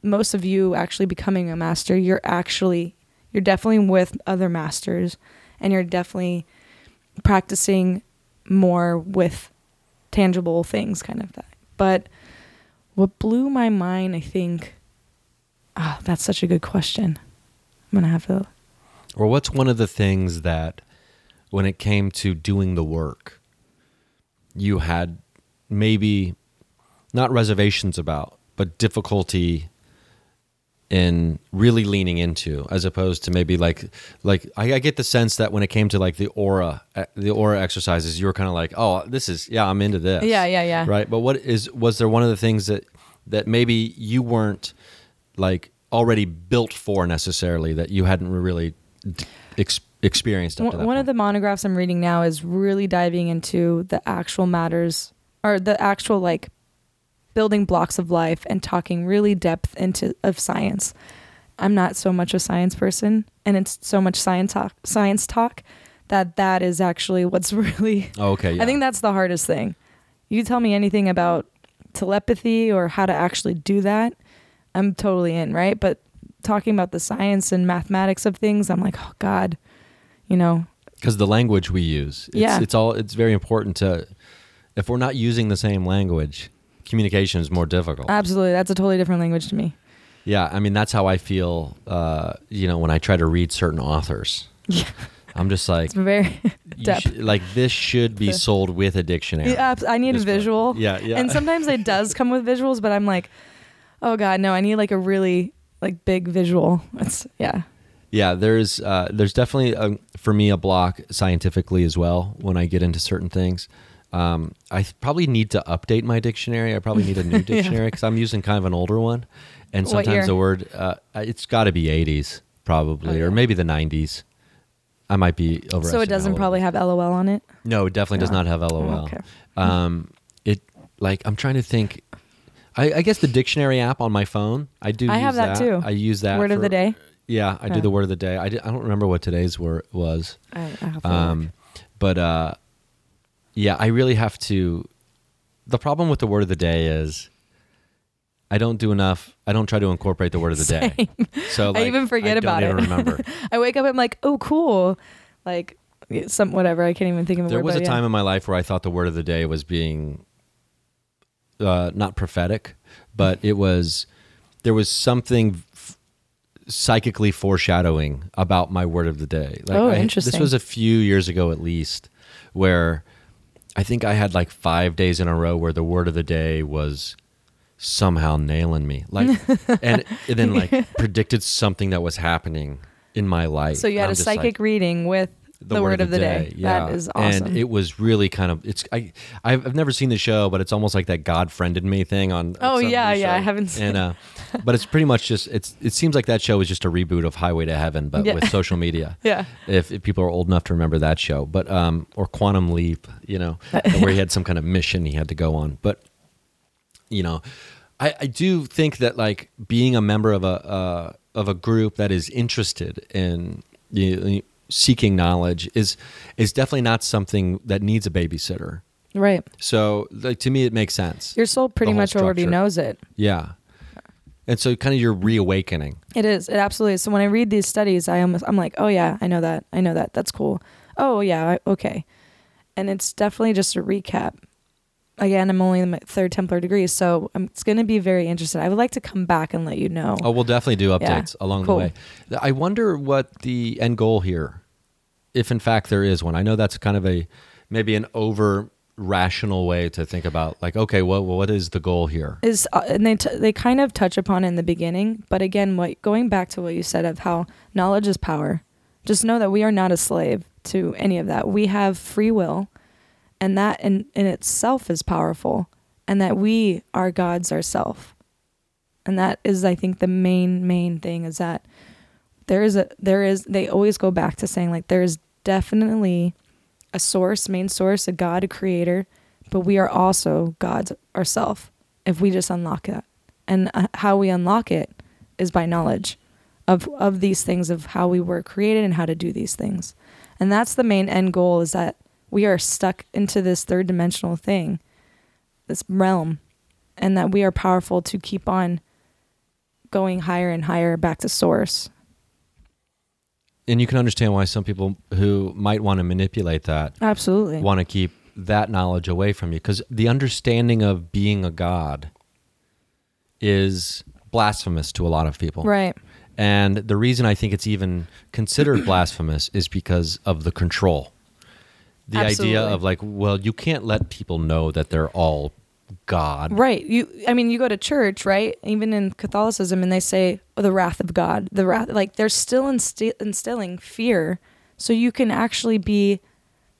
most of you actually becoming a master, you're actually you're definitely with other masters, and you're definitely practicing more with tangible things, kind of that. But what blew my mind, I think, ah, that's such a good question. I'm gonna have to. Or what's one of the things that, when it came to doing the work, you had maybe not reservations about, but difficulty in really leaning into, as opposed to maybe like like I, I get the sense that when it came to like the aura uh, the aura exercises, you were kind of like, oh, this is yeah, I'm into this. Yeah, yeah, yeah. Right, but what is was there one of the things that that maybe you weren't like already built for necessarily that you hadn't really ex- experienced up to One, that one point? of the monographs I'm reading now is really diving into the actual matters or the actual like building blocks of life and talking really depth into of science. I'm not so much a science person, and it's so much science talk, science talk that that is actually what's really. Oh, okay, yeah. I think that's the hardest thing. You tell me anything about telepathy or how to actually do that, I'm totally in, right? But talking about the science and mathematics of things, I'm like, oh God, you know, because the language we use it's, Yeah. it's all it's very important to if we're not using the same language communication is more difficult absolutely, that's a totally different language to me. yeah i mean that's how i feel uh, you know when i try to read certain authors Yeah. i'm just like It's very should- like this should be sold with a dictionary Yeah, I need a visual. Yeah, yeah. And sometimes it does come with visuals, but I'm like, oh God, no, I need like a really like big visual. It's yeah. yeah there's uh, there's definitely a, for me a block scientifically as well when i get into certain things um, i probably need to update my dictionary i probably need a new dictionary because i'm using kind of an older one and sometimes the word uh, it's got to be 80s probably yeah. or maybe the 90s i might be over So it doesn't probably have LOL on it. no it definitely does not have lol Oh, okay. um, it like i'm trying to think I, I guess the dictionary app on my phone. I do. I use have that too. I use that. Word of the day? Yeah, I do the word of the day. I, di- I don't remember what today's word was. I- I have um, but uh, yeah, I really have to. The problem with the word of the day is I don't do enough. I don't try to incorporate the word of the day. So I even forget about don't it. even remember. I wake up, and I'm like, oh, cool. Like some whatever. I can't even think of a there word. was a yeah. time in my life where I thought the word of the day was being uh, not prophetic, but it was there was something f- psychically foreshadowing about my word of the day. Like Oh, I- This was a few years ago, at least, where I think I had like five days in a row where the word of the day was somehow nailing me, like, and, and then like predicted something that was happening in my life. So you had I'm a just like, psychic reading with the, word, of the day. Yeah. That is awesome. And it was really kind of it's I I've, never seen the show, but it's almost like that God friended me thing on. Oh, yeah, yeah, I haven't seen And uh, but it's pretty much just it's it seems like that show is just a reboot of Highway to Heaven, but Yeah. with social media. Yeah. If, if people are old enough to remember that show, but um or Quantum Leap, you know, where he had some kind of mission he had to go on, but you know, I, I do think that like being a member of a uh, of a group that is interested in you know, seeking knowledge is is definitely not something that needs a babysitter. right. So like to me, it makes sense. Your soul pretty much already knows it. Yeah, and so kind of you're reawakening. It is. It absolutely is. So when I read these studies, I almost I'm like, oh yeah, I know that. I know that. That's cool. Oh yeah, I, okay. And it's definitely just a recap. Again, I'm only in my third Templar degree, so I'm, it's going to be very interesting. I would like to come back and let you know. Oh, we'll definitely do Yeah. updates along Cool. the way. I wonder what the end goal here, if in fact there is one. I know that's kind of a maybe an over rational way to think about like okay well what is the goal here? Is uh, and they t- they kind of touch upon in the beginning but again what going back to what you said of how knowledge is power just know that we are not a slave to any of that. We have free will and that in, in itself is powerful and that we are gods ourself. And that is i think the main main thing is that there is a there is they always go back to saying like there is definitely a source main source a god a creator but we are also gods ourselves if we just unlock that. And uh, how we unlock it is by knowledge of of these things of how we were created and how to do these things. And that's the main end goal is that we are stuck into this third dimensional thing this realm and that we are powerful to keep on going higher and higher back to source and you can understand why some people who might want to manipulate that absolutely. want to keep that knowledge away from you because the understanding of being a god is blasphemous to a lot of people. Right. And the reason i think it's even considered blasphemous is because of the control. The idea of like well you can't let people know that they're all god Right. You I mean you go to church, right? Even in Catholicism and they say oh, the wrath of God. The wrath like they're still insti- instilling fear so you can actually be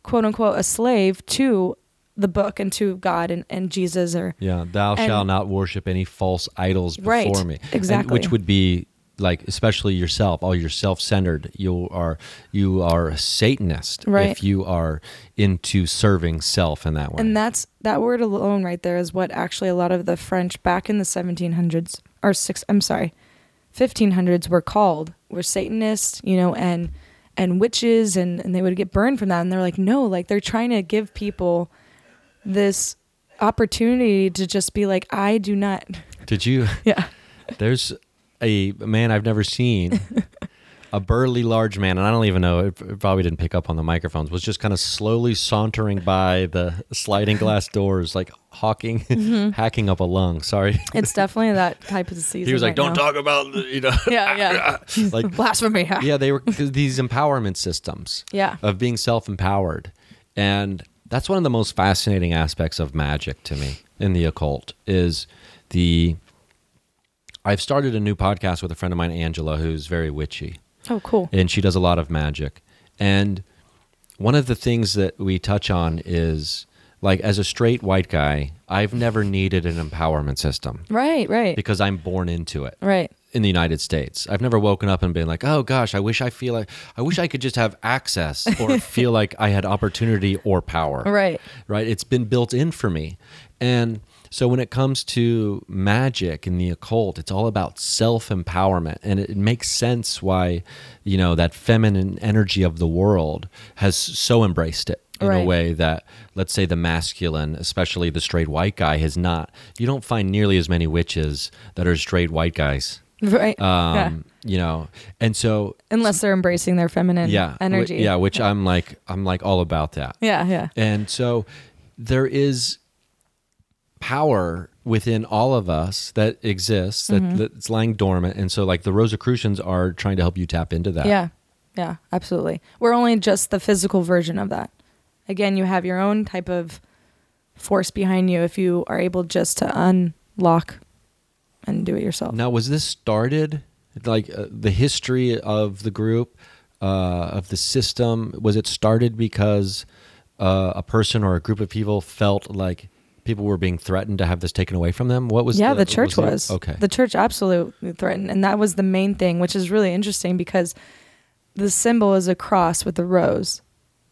quote unquote a slave to the book and to God and, and Jesus or Yeah, thou And- shalt not worship any false idols before Right, me. And exactly. which would be like especially yourself. Oh, you're self-centered. You are you are a Satanist Right. if you are into serving self in that way. And that's that word alone right there is what actually a lot of the French back in the 1700s or six I'm sorry, 1500s were called were Satanists, you know, and and witches and and they would get burned from that and they're like no, like they're trying to give people this opportunity to just be like I do not Did you Yeah. There's a man I've never seen. A burly large man, and I don't even know. It it probably didn't pick up on the microphones. Was just kind of slowly sauntering by the sliding glass doors, like hawking, Mhm. hacking up a lung. Sorry, It's definitely that type of season. he was like, right "Don't now." talk about you know." Yeah, yeah. like Blasphemy. yeah, they were these empowerment systems. Yeah. of being self-empowered, and that's one of the most fascinating aspects of magic to me in the occult is the. I've started a new podcast with a friend of mine, Angela, who's very witchy Oh, cool. and she does a lot of magic. And one of the things that we touch on is like as a straight white guy, I've never needed an empowerment system Right, right. because I'm born into it. Right. In the United States, I've never woken up and been like, "Oh gosh, I wish I feel like I wish I could just have access or feel like I had opportunity or power." Right. Right? It's been built in for me. And so when it comes to magic and the occult, it's all about self-empowerment and it, it makes sense why, you know, that feminine energy of the world has so embraced it. in a way that let's say the masculine, especially the straight white guy, has not. You don't find nearly as many witches that are straight white guys. Right. Um, yeah. You know, and so Unless they're embracing their feminine yeah, energy. yeah, which I'm like, I'm like all about that. Yeah, yeah. And so there is power within all of us that exists that, Mhm. that's lying dormant. And so like the Rosicrucians are trying to help you tap into that. Yeah. Yeah, absolutely. We're only just the physical version of that. Again, you have your own type of force behind you if you are able just to unlock and do it yourself. Now, was this started like uh, the history of the group, uh, of the system? Was it started because uh, a person or a group of people felt like people were being threatened to have this taken away from them? What was yeah, the, church the- was. okay. The church absolutely threatened. And that was the main thing, which is really interesting because the symbol is a cross with a rose.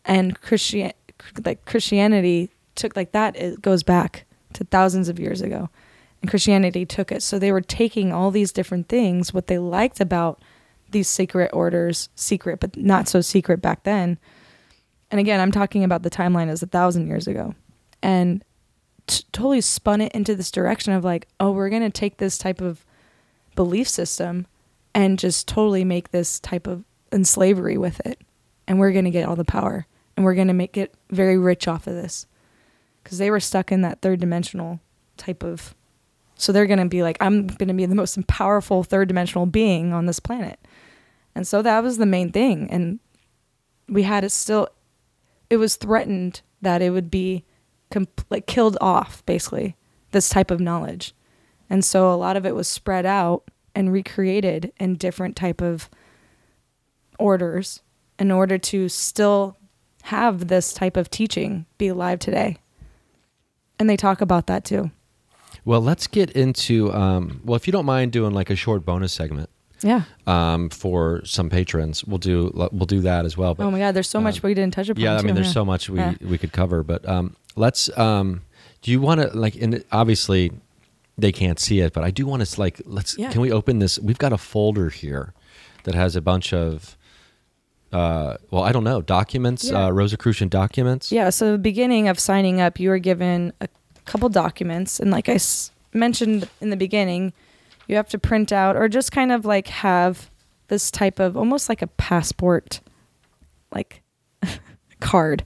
And Christian like Christianity took like that it goes back to thousands of years ago. And Christianity took it. So they were taking all these different things, what they liked about these secret orders, secret, but not so secret back then. And again, I'm talking about the timeline as a thousand years ago. And t- totally spun it into this direction of like, oh, we're going to take this type of belief system and just totally make this type of enslavery with it. And we're going to get all the power and we're going to make it very rich off of this. Because they were stuck in that third dimensional type of. So they're going to be like, I'm going to be the most powerful third dimensional being on this planet. And so that was the main thing. And we had it still, it was threatened that it would be com- like killed off basically this type of knowledge and so a lot of it was spread out and recreated in different type of orders in order to still have this type of teaching be alive today and they talk about that too Well, let's get into. Um, well, if you don't mind doing like a short bonus segment. Yeah. Um, for some patrons, we'll do we'll do that as well. But oh my god there's so much we didn't touch upon yeah, I too, mean, there's yeah. so much we Yeah. we could cover, but um, let's. Um, do you want to like? And obviously, they can't see it, but I do want to like. Let's. Yeah. Can we open this? We've got a folder here that has a bunch of. Uh, well, I don't know documents, Yeah. uh, Rosicrucian documents. Yeah, so the beginning of signing up, you were given a couple documents, and like I s- mentioned in the beginning, you have to print out or just kind of like have this type of almost like a passport, like card,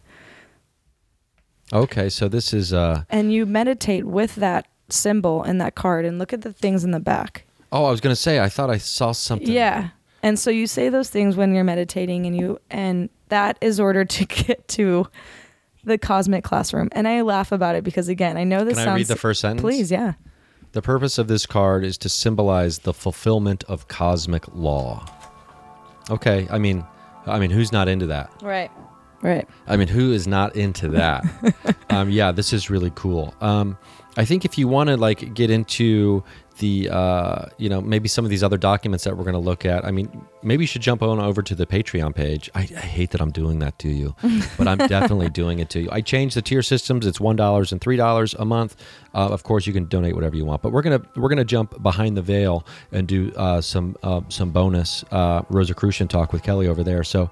Okay, so this is. Uh, and you meditate with that symbol and that card, and look at the things in the back. oh, I was gonna say I thought I saw something. Yeah. And so you say those things when you're meditating and you and that is ordered to get to the cosmic classroom. And I laugh about it because again, I know this Can sounds I read the first sentence? Please, yeah. The purpose of this card is to symbolize the fulfillment of cosmic law. Okay, I mean, I mean, who's not into that? Right. Right. I mean, who is not into that? um, yeah, this is really cool. Um, I think if you want to like get into the, uh, you know, maybe some of these other documents that we're going to look at. I mean, maybe you should jump on over to the Patreon page. I, I hate that I'm doing that to you, but I'm definitely doing it to you. I changed the tier systems. It's one dollars and three dollars a month. Uh, of course, you can donate whatever you want, but we're gonna we're gonna jump behind the veil and do uh, some uh, some bonus uh, Rosicrucian talk with Kelly over there. So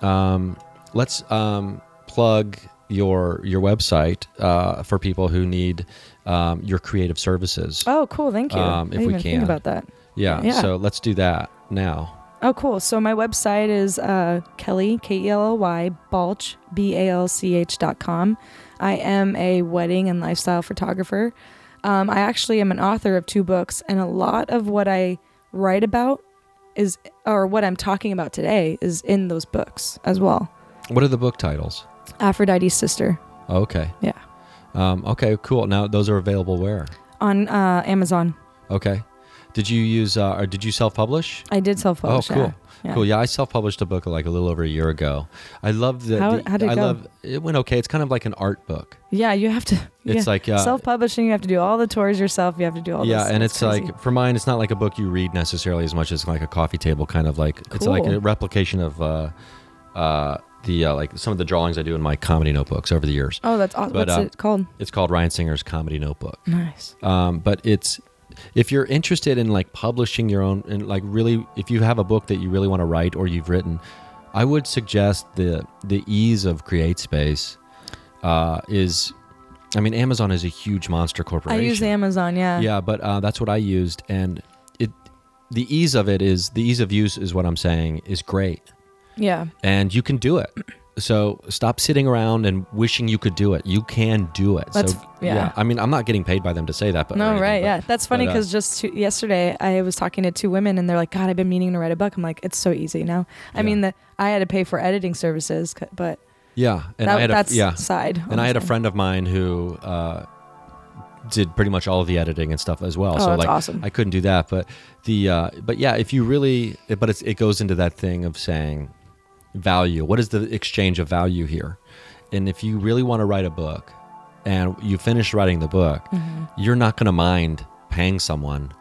um, let's um, plug your your website uh, for people who need um, your creative services. Oh, cool. Thank you. Um, I if didn't we can think about that. Yeah, Yeah. So let's do that now. Oh, cool. So my website is uh, Kelly, K E L L Y, Balch, B A L C H dot com. I am a wedding and lifestyle photographer. Um, I actually am an author of two books, and a lot of what I write about is, or what I'm talking about today, is in those books as well. What are the book titles? Aphrodite's Sister Okay. Yeah. Um, okay. Cool. Now those are available where? on uh, Amazon. Okay. Did you use uh, or did you self-publish? I did self publish. Oh, cool. Yeah. Yeah. Cool. Yeah, I self-published a book like a little over a year ago. I love the. How- the- how'd it I go? love. It went okay. It's kind of like an art book. Yeah, you have to. It's yeah. like, uh, self-publishing. You have to do all the tours yourself. You have to do all. yeah, this. and it's crazy. like for mine, it's not like a book you read necessarily as much as like a coffee table kind of like. It's like a replication of uh, uh, the uh, like some of the drawings I do in my comedy notebooks over the years. Oh, that's awesome. But, What's uh, it called? It's called Ryan Singer's Comedy Notebook. Nice. Um, but it's if you're interested in like publishing your own and like really if you have a book that you really want to write or you've written, I would suggest the the ease of Create Space uh, is, I mean, Amazon is a huge monster corporation. I use Amazon. Yeah. Yeah, but uh, that's what I used, and it, the ease of it is the ease of use is what I'm saying is great, Yeah. and you can do it. So stop sitting around and wishing you could do it. You can do it. That's- so yeah. I mean, I'm not getting paid by them to say that, but No, anything, right. but- yeah. That's funny but, uh, because just two, yesterday I was talking to two women and they're like, God, I've been meaning to write a book. I'm like, it's so easy now. I Yeah. mean, the, I had to pay for editing services, but Yeah, and That- I had a that's yeah side, and I had a friend of mine who uh, did pretty much all of the editing and stuff as well. Oh, so that's like awesome. I couldn't do that, but the uh, but yeah, if you really, but it's, it goes into that thing of saying value. What is the exchange of value here? And if you really want to write a book, and you finish writing the book, Mm-hmm. you're not going to mind paying someone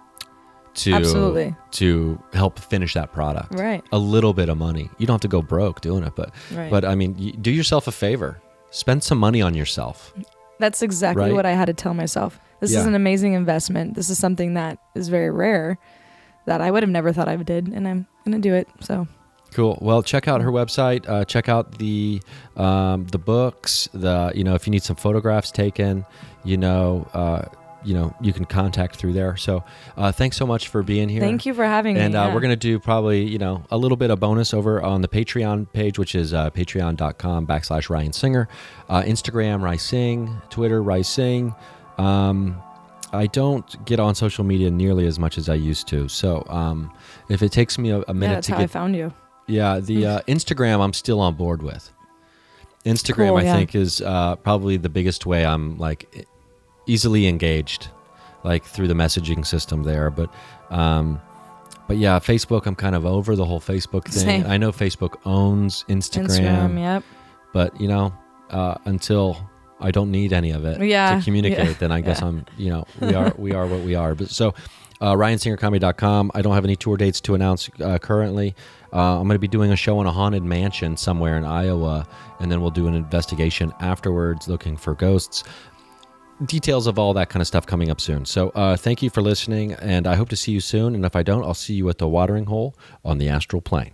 to Absolutely. to help finish that product. Right. A little bit of money. You don't have to go broke doing it, but Right. but I mean, do yourself a favor. Spend some money on yourself. that's exactly Right? what I had to tell myself. This is an amazing investment. This is something that is very rare that I would have never thought I'd did. And I'm going to do it. So Cool. Well, check out her website. Uh, check out the um, the books. The you know if you need some photographs taken, you know uh, you know you can contact through there. So uh, thanks so much for being here. Thank you for having me, And uh, yeah. we're gonna do probably you know a little bit of bonus over on the Patreon page, which is uh, patreon.com backslash Ryan Singer, uh, Instagram Ryan Sing, Twitter Ryan Sing. Um, I don't get on social media nearly as much as I used to. So um, if it takes me a, a minute yeah, that's to how get I found you. Yeah, the uh, Instagram I'm still on board with. Instagram Cool, I yeah. think is uh, probably the biggest way I'm like easily engaged, like through the messaging system there. But um, but yeah, Facebook I'm kind of over the whole Facebook thing. Same. I know Facebook owns Instagram, Instagram, yep. but you know uh, until I don't need any of it Yeah, to communicate, yeah, then I guess. I'm you know we are we are what we are. But so uh, RyanSingerComedy.com. I don't have any tour dates to announce uh, currently. Uh, I'm going to be doing a show in a haunted mansion somewhere in Iowa, and then we'll do an investigation afterwards, looking for ghosts. Details of all that kind of stuff coming up soon. So uh, thank you for listening, and I hope to see you soon. And if I don't, I'll see you at the watering hole on the astral plane.